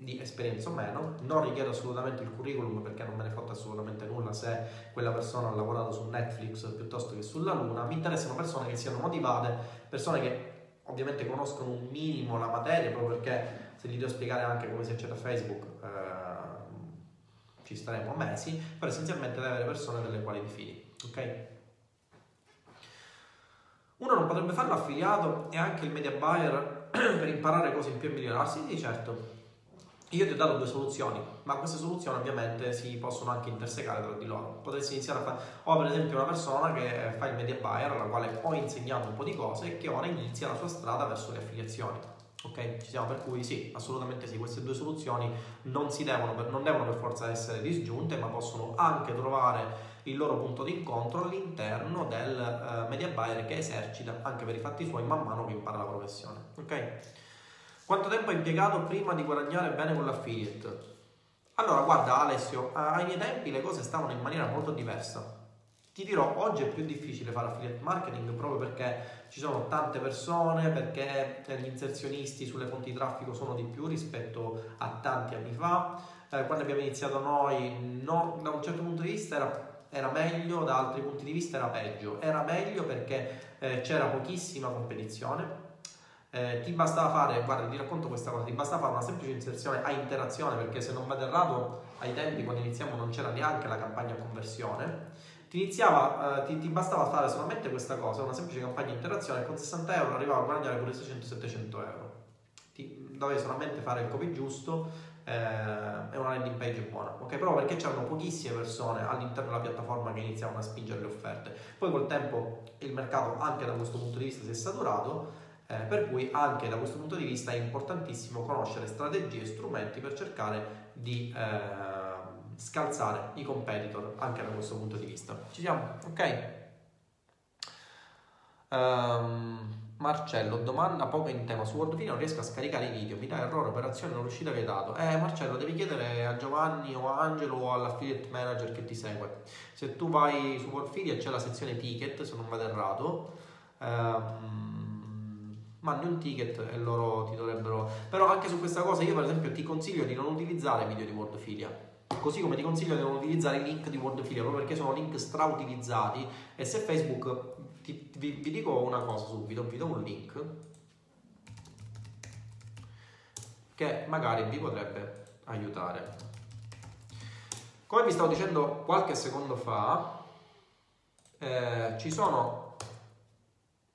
di esperienza o meno, non richiedo assolutamente il curriculum perché non me ne fotte assolutamente nulla se quella persona ha lavorato su Netflix piuttosto che sulla Luna, mi interessano persone che siano motivate, persone che ovviamente conoscono un minimo la materia proprio perché se gli devo spiegare anche come si accede a Facebook eh, ci staremo mesi, però essenzialmente deve avere persone delle quali ti fidi, ok? Uno non potrebbe fare l'affiliato e anche il media buyer per imparare cose in più e migliorarsi? Sì, certo. Io ti ho dato due soluzioni, ma queste soluzioni ovviamente si possono anche intersecare tra di loro. Potresti iniziare a fare, o per esempio una persona che fa il media buyer, alla quale ho insegnato un po' di cose e che ora inizia la sua strada verso le affiliazioni. Ok, ci siamo per cui sì, assolutamente sì, queste due soluzioni non, devono, non devono per forza essere disgiunte, ma possono anche trovare il loro punto di incontro all'interno del uh, media buyer che esercita anche per i fatti suoi man mano che impara la professione. Ok? Quanto tempo hai impiegato prima di guadagnare bene con l'affiliate? Allora, guarda Alessio, ai miei tempi le cose stavano in maniera molto diversa. Ti dirò, oggi è più difficile fare affiliate marketing proprio perché ci sono tante persone, perché gli inserzionisti sulle fonti di traffico sono di più rispetto a tanti anni fa. Eh, quando abbiamo iniziato noi, no, da un certo punto di vista era, era, meglio, da altri punti di vista era peggio. Era meglio perché eh, c'era pochissima competizione, eh, ti bastava fare, guarda, ti racconto questa cosa, ti bastava fare una semplice inserzione a interazione, perché se non vado errato, ai tempi quando iniziamo non c'era neanche la campagna conversione. Ti, iniziava, eh, ti, ti, bastava fare solamente questa cosa, una semplice campagna interazione, e con 60 euro arrivava a guadagnare pure 600-700 euro. Ti, dovevi solamente fare il copy giusto eh, e una landing page buona, ok? Però perché c'erano pochissime persone all'interno della piattaforma che iniziavano a spingere le offerte. Poi col tempo il mercato anche da questo punto di vista si è saturato eh, per cui anche da questo punto di vista è importantissimo conoscere strategie e strumenti per cercare di eh, scalzare i competitor anche da questo punto di vista. Ci siamo? Ok? Um, Marcello, domanda poco in tema su WordFeed non riesco a scaricare i video, mi dà errore, operazione non riuscita vietato. Eh Marcello, devi chiedere a Giovanni o a Angelo o all'affiliate manager che ti segue. Se tu vai su WordFeed c'è la sezione ticket, se non vado errato. Um, mandi un ticket e loro ti dovrebbero... Però anche su questa cosa io per esempio ti consiglio di non utilizzare video di Wordfilia. Così come ti consiglio di non utilizzare i link di Wordfilia, proprio perché sono link strautilizzati e se Facebook... Ti, vi, vi dico una cosa subito, vi do un link che magari vi potrebbe aiutare. Come vi stavo dicendo qualche secondo fa, eh, ci sono,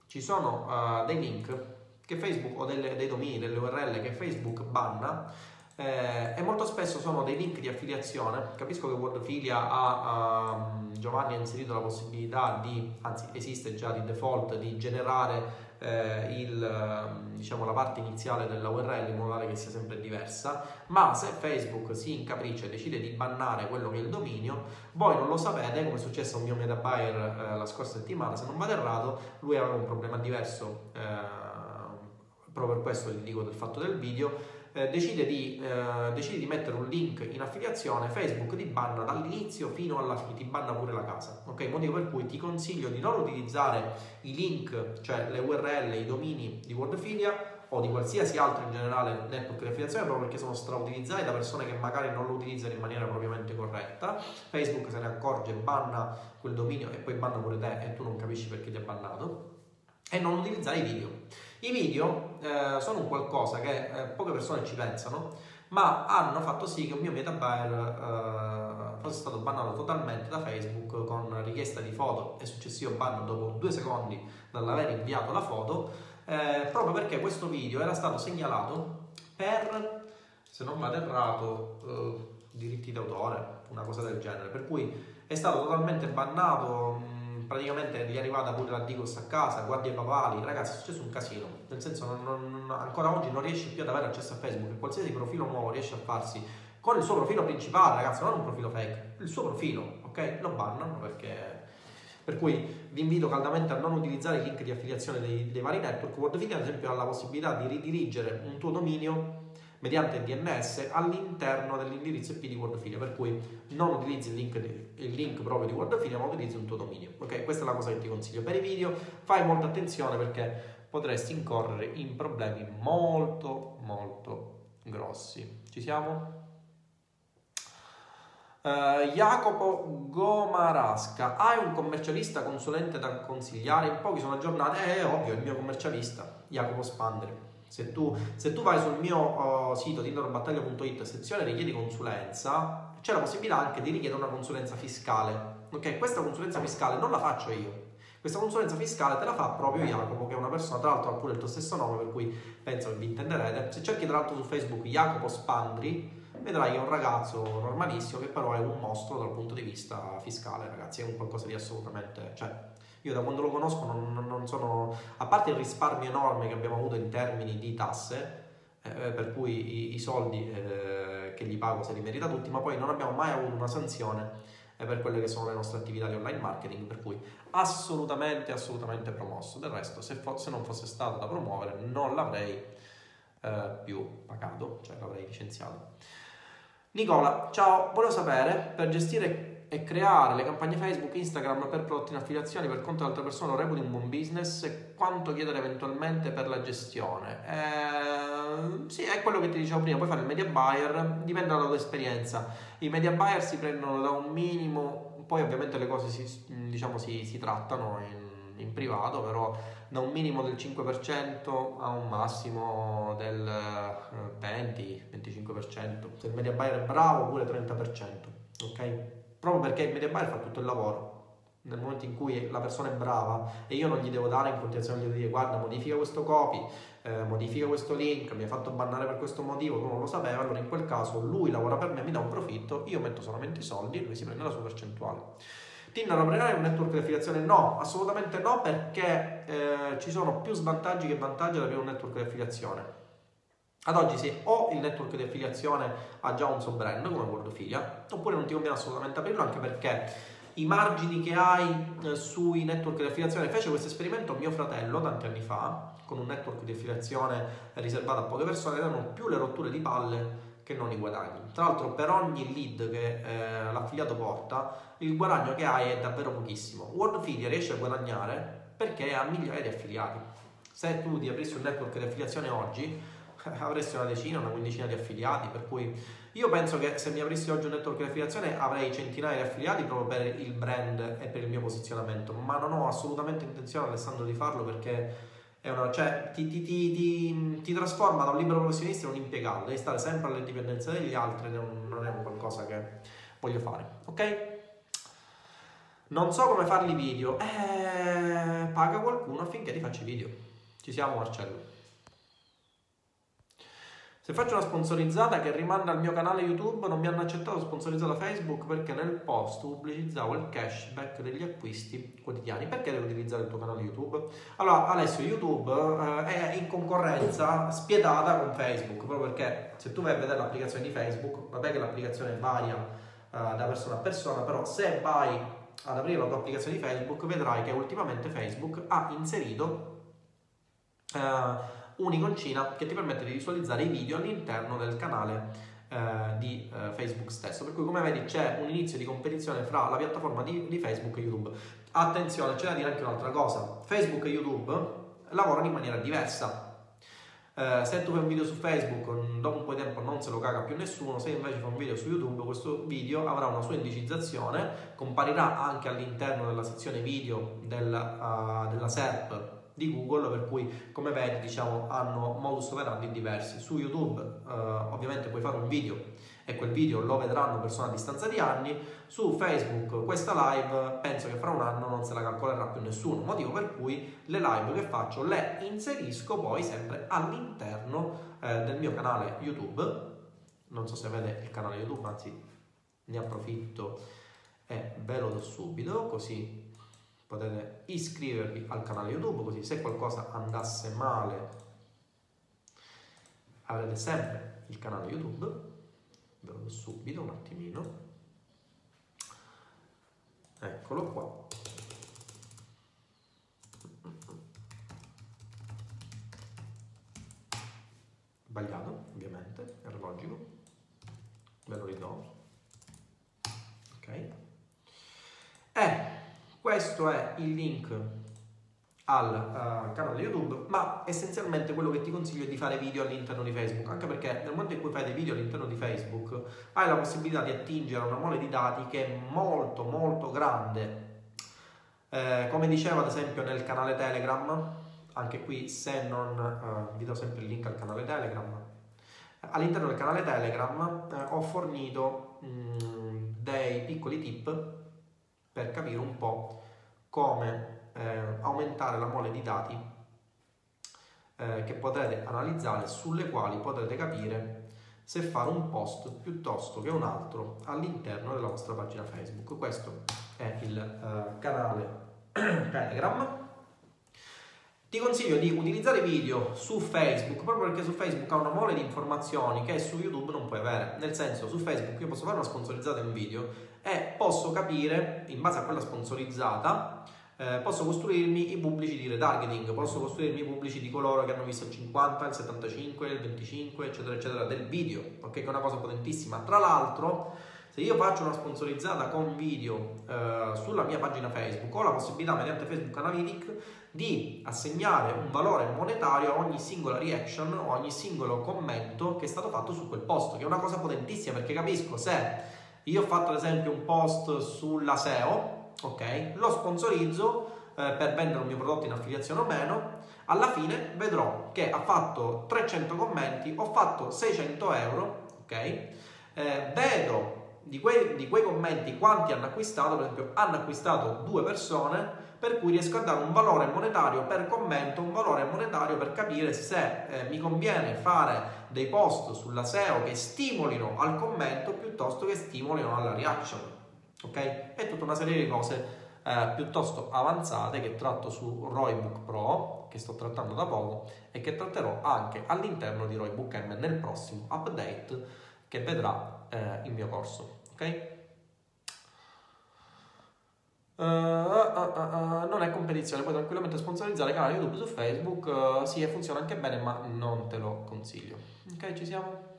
ci sono uh, dei link che Facebook o delle, dei domini, delle URL che Facebook banna eh, e molto spesso sono dei link di affiliazione. Capisco che Wordfilia ha, um, Giovanni ha inserito la possibilità di, anzi esiste già di default, di generare eh, il, diciamo, la parte iniziale della URL in modo tale che sia sempre diversa, ma se Facebook si incapriccia e decide di bannare quello che è il dominio, voi non lo sapete, come è successo a un mio meta buyer eh, la scorsa settimana, se non vado errato, lui aveva un problema diverso eh, proprio per questo vi dico del fatto del video, eh, decide, di, eh, decide, di, mettere un link in affiliazione, Facebook ti banna dall'inizio fino alla fine, ti banna pure la casa, ok? Motivo per cui ti consiglio di non utilizzare i link, cioè le URL, i domini di Wordfilia o di qualsiasi altro in generale network di affiliazione proprio perché sono strautilizzati da persone che magari non lo utilizzano in maniera propriamente corretta. Facebook se ne accorge, banna quel dominio e poi banna pure te e tu non capisci perché ti ha bannato. E non utilizzare i video. I video eh, sono un qualcosa che eh, poche persone ci pensano, ma hanno fatto sì che un mio meta buyer eh, fosse stato bannato totalmente da Facebook con richiesta di foto e successivo ban dopo due secondi dall'aver inviato la foto, eh, proprio perché questo video era stato segnalato per, se non vado errato, eh, diritti d'autore, una cosa del genere, per cui è stato totalmente bannato praticamente gli è arrivata pure la Digos a casa, guardia i papali, ragazzi è successo un casino, nel senso non, non, ancora oggi non riesci più ad avere accesso a Facebook, qualsiasi profilo nuovo riesce a farsi con il suo profilo principale, ragazzi, non un profilo fake, il suo profilo, ok? Lo bannano perché... Per cui vi invito caldamente a non utilizzare i link di affiliazione dei, dei vari network. WordFeed ad esempio ha la possibilità di ridirigere un tuo dominio mediante DNS all'interno dell'indirizzo IP di WordFilia, per cui non utilizzi il link, il link proprio di WordFilia, ma utilizzi un tuo dominio. Ok, questa è la cosa che ti consiglio. Per i video fai molta attenzione perché potresti incorrere in problemi molto molto grossi. Ci siamo? Uh, Jacopo Gomarasca, hai un commercialista consulente da consigliare? In pochi sono aggiornati? Eh, ovvio, il mio commercialista, Jacopo Spanderi. Se tu, se tu vai sul mio uh, sito tindorbattaglia.it, sezione richiedi consulenza, c'è la possibilità anche di richiedere una consulenza fiscale. Ok, questa consulenza fiscale non la faccio io. Questa consulenza fiscale te la fa proprio Jacopo, che è una persona, tra l'altro ha pure il tuo stesso nome, per cui penso che vi intenderete. Se cerchi tra l'altro su Facebook Jacopo Spandri, vedrai che è un ragazzo normalissimo che però è un mostro dal punto di vista fiscale, ragazzi, è un qualcosa di assolutamente... Cioè, io da quando lo conosco non, non sono, a parte il risparmio enorme che abbiamo avuto in termini di tasse, eh, per cui i, i soldi eh, che gli pago se li merita tutti, ma poi non abbiamo mai avuto una sanzione eh, per quelle che sono le nostre attività di online marketing, per cui assolutamente, assolutamente promosso. Del resto, se, fo- se non fosse stato da promuovere, non l'avrei eh, più pagato, cioè l'avrei licenziato. Nicola, ciao, volevo sapere per gestire e creare le campagne Facebook, Instagram per prodotti in affiliazioni per conto di altre persone lo reputi un buon business e quanto chiedere eventualmente per la gestione? Eh, sì, è quello che ti dicevo prima, puoi fare il media buyer, dipende dalla tua esperienza. I media buyer si prendono da un minimo, poi ovviamente le cose si, diciamo, si, si trattano in, in privato, però da un minimo del 5% a un massimo del 20-25%. Se il media buyer è bravo, pure 30%. Ok? Proprio perché il media buyer fa tutto il lavoro. Nel momento in cui la persona è brava e io non gli devo dare in continuazione, gli dire guarda modifica questo copy, eh, modifica questo link, mi ha fatto bannare per questo motivo, tu non lo sapevi, allora in quel caso lui lavora per me, mi dà un profitto, io metto solamente i soldi e lui si prende la sua percentuale. Tinder aprirà un network di affiliazione? No, assolutamente no, perché eh, ci sono più svantaggi che vantaggi ad avere un network di affiliazione. Ad oggi se o il network di affiliazione ha già un sub-brand come Wordfilia, oppure non ti conviene assolutamente aprirlo anche perché i margini che hai eh, sui network di affiliazione, fece questo esperimento mio fratello tanti anni fa, con un network di affiliazione riservato a poche persone, erano più le rotture di palle che non i guadagni. Tra l'altro per ogni lead che eh, l'affiliato porta, il guadagno che hai è davvero pochissimo. Wordfilia riesce a guadagnare perché ha migliaia di affiliati. Se tu ti aprissi un network di affiliazione oggi, avresti una decina, una quindicina di affiliati, per cui io penso che se mi aprissi oggi un network di affiliazione avrei centinaia di affiliati proprio per il brand e per il mio posizionamento, ma non ho assolutamente intenzione Alessandro di farlo perché una, cioè, ti, ti, ti, ti, trasforma da un libero professionista in un impiegato, devi stare sempre alle dipendenze degli altri, non, è qualcosa che voglio fare, ok? Non so come farli video, eh, paga qualcuno affinché ti faccia i video. Ci siamo Marcello. Se faccio una sponsorizzata che rimanda al mio canale YouTube, non mi hanno accettato sponsorizzata Facebook perché nel post pubblicizzavo il cashback degli acquisti quotidiani. Perché devo utilizzare il tuo canale YouTube? Allora, Alessio, YouTube eh, è in concorrenza spietata con Facebook, proprio perché se tu vai a vedere l'applicazione di Facebook, vabbè che l'applicazione varia eh, da persona a persona, però se vai ad aprire la tua applicazione di Facebook, vedrai che ultimamente Facebook ha inserito eh, un'iconcina che ti permette di visualizzare i video all'interno del canale eh, di eh, Facebook stesso. Per cui, come vedi, c'è un inizio di competizione fra la piattaforma di, di Facebook e YouTube. Attenzione, c'è da dire anche un'altra cosa: Facebook e YouTube lavorano in maniera diversa. Uh, se tu fai un video su Facebook, dopo un po' di tempo non se lo caga più nessuno, se invece fai un video su YouTube, questo video avrà una sua indicizzazione, comparirà anche all'interno della sezione video del, uh, della SERP di Google, per cui come vedi diciamo hanno modus operandi diversi. Su YouTube eh, ovviamente puoi fare un video e quel video lo vedranno persone a distanza di anni, su Facebook questa live penso che fra un anno non se la calcolerà più nessuno, motivo per cui le live che faccio le inserisco poi sempre all'interno eh, del mio canale YouTube, non so se vede il canale YouTube, anzi ne approfitto e ve lo do subito così potete iscrivervi al canale YouTube così se qualcosa andasse male avrete sempre il canale YouTube. Ve lo do subito un attimino. Eccolo qua. Sbagliato ovviamente era logico ve lo ridò ok. E eh, questo è il link al uh, canale YouTube, ma essenzialmente quello che ti consiglio è di fare video all'interno di Facebook, anche perché nel momento in cui fai dei video all'interno di Facebook hai la possibilità di attingere a una mole di dati che è molto molto grande. Eh, come dicevo ad esempio nel canale Telegram, anche qui se non uh, vi do sempre il link al canale Telegram, all'interno del canale Telegram eh, ho fornito mh, mm, dei piccoli tip per capire un po' come eh, aumentare la mole di dati eh, che potrete analizzare sulle quali potrete capire se fare un post piuttosto che un altro all'interno della vostra pagina Facebook. Questo è il eh, canale Telegram. Ti consiglio di utilizzare video su Facebook proprio perché su Facebook ha una mole di informazioni che su YouTube non puoi avere. Nel senso, su Facebook io posso fare una sponsorizzata in un video e posso capire, in base a quella sponsorizzata, Eh, posso costruirmi i pubblici di retargeting, posso costruirmi i pubblici di coloro che hanno visto il 50, il 75, il 25, eccetera, eccetera, del video, ok? Che è una cosa potentissima. Tra l'altro, se io faccio una sponsorizzata con video eh, sulla mia pagina Facebook, ho la possibilità mediante Facebook Analytics di assegnare un valore monetario a ogni singola reaction o ogni singolo commento che è stato fatto su quel post, che è una cosa potentissima perché capisco se io ho fatto ad esempio un post sulla SEO, ok? Lo sponsorizzo eh, per vendere un mio prodotto in affiliazione o meno, alla fine vedrò che ha fatto 300 commenti, ho fatto 600 euro, ok? Eh, vedo di quei, di quei commenti quanti hanno acquistato, per esempio hanno acquistato due persone, per cui riesco a dare un valore monetario per commento, un valore monetario per capire se eh, mi conviene fare dei post sulla SEO che stimolino al commento piuttosto che stimolino alla reaction. Ok? È tutta una serie di cose eh, piuttosto avanzate che tratto su Roybook Pro, che sto trattando da poco, e che tratterò anche all'interno di Roybook M nel prossimo update che vedrà eh, il mio corso. Ok? Uh, uh, uh, non è competizione, puoi tranquillamente sponsorizzare canale YouTube su Facebook, sì, e funziona anche bene, ma non te lo consiglio. Ok, ci siamo?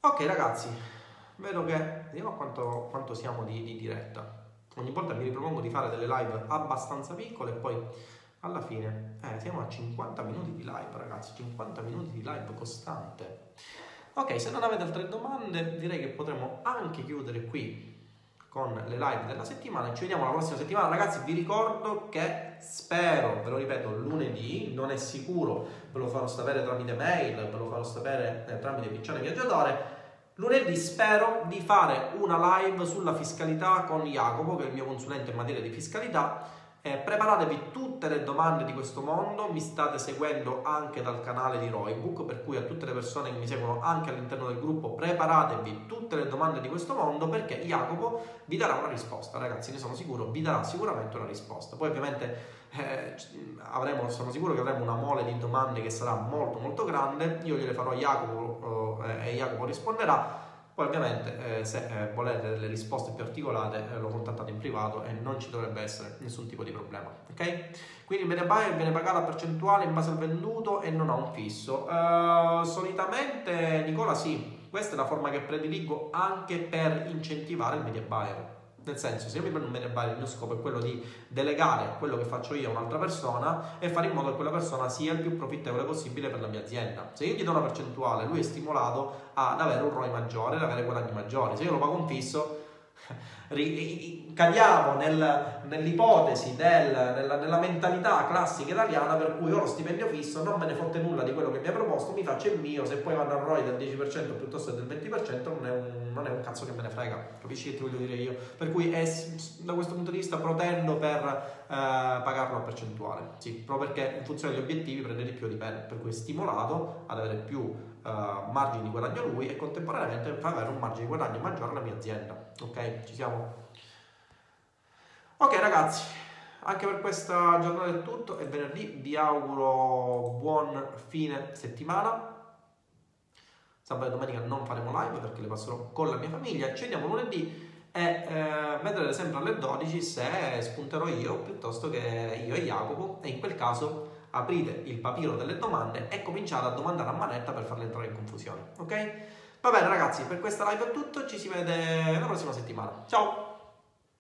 Ok ragazzi, vedo che vediamo quanto, quanto siamo di, di diretta. Ogni volta mi ripropongo di fare delle live abbastanza piccole e poi alla fine eh, siamo a 50 minuti di live ragazzi 50 minuti di live costante. Ok se non avete altre domande direi che potremo anche chiudere qui con le live della settimana ci vediamo la prossima settimana. Ragazzi vi ricordo che spero ve lo ripeto lunedì non è sicuro ve lo farò sapere tramite mail ve lo farò sapere eh, tramite piccione viaggiatore. Lunedì spero di fare una live sulla fiscalità con Jacopo, che è il mio consulente in materia di fiscalità, eh, preparatevi tutte le domande di questo mondo, mi state seguendo anche dal canale di Roybook, per cui a tutte le persone che mi seguono anche all'interno del gruppo, preparatevi tutte le domande di questo mondo perché Jacopo vi darà una risposta, ragazzi, ne sono sicuro, vi darà sicuramente una risposta. Poi ovviamente eh, avremo, sono sicuro che avremo una mole di domande che sarà molto molto grande, io gliele farò a Jacopo eh, e Jacopo risponderà poi ovviamente eh, se eh, volete delle risposte più articolate eh, lo contattate in privato e non ci dovrebbe essere nessun tipo di problema. Ok? Quindi il media buyer viene pagato a percentuale in base al venduto e non ha un fisso. Uh, solitamente Nicola sì, questa è la forma che prediligo anche per incentivare il media buyer. Nel senso, se io mi prendo un media buyer, il mio scopo è quello di delegare quello che faccio io a un'altra persona e fare in modo che quella persona sia il più profittevole possibile per la mia azienda. Se io gli do una percentuale, lui è stimolato ad avere un ROI maggiore, ad avere guadagni maggiori. Se io lo pago un fisso, cadiamo nel, nell'ipotesi, del, nella, nella, mentalità classica italiana per cui ho lo stipendio fisso, non me ne fotte nulla di quello che mi ha proposto, mi faccio il mio, se poi vanno a ROI del 10% piuttosto che del 20% non è, un, non è un cazzo che me ne frega, capisci che ti voglio dire io? Per cui è, da questo punto di vista protendo per eh, pagarlo a percentuale, sì, proprio perché in funzione degli obiettivi prende di più di meno, per cui è stimolato ad avere più uh, margini di guadagno lui e contemporaneamente fa avere un margine di guadagno maggiore alla mia azienda. Ok? Ci siamo? Ok ragazzi, anche per questa giornata è tutto, è venerdì, vi auguro buon fine settimana. Sabato e domenica non faremo live perché le passerò con la mia famiglia. Ci vediamo lunedì e eh, vedrete sempre alle 12 se spunterò io piuttosto che io e Jacopo e in quel caso aprite il papiro delle domande e cominciate a domandare a manetta per farle entrare in confusione, ok? Va bene ragazzi, per questa live è tutto, ci si vede la prossima settimana. Ciao!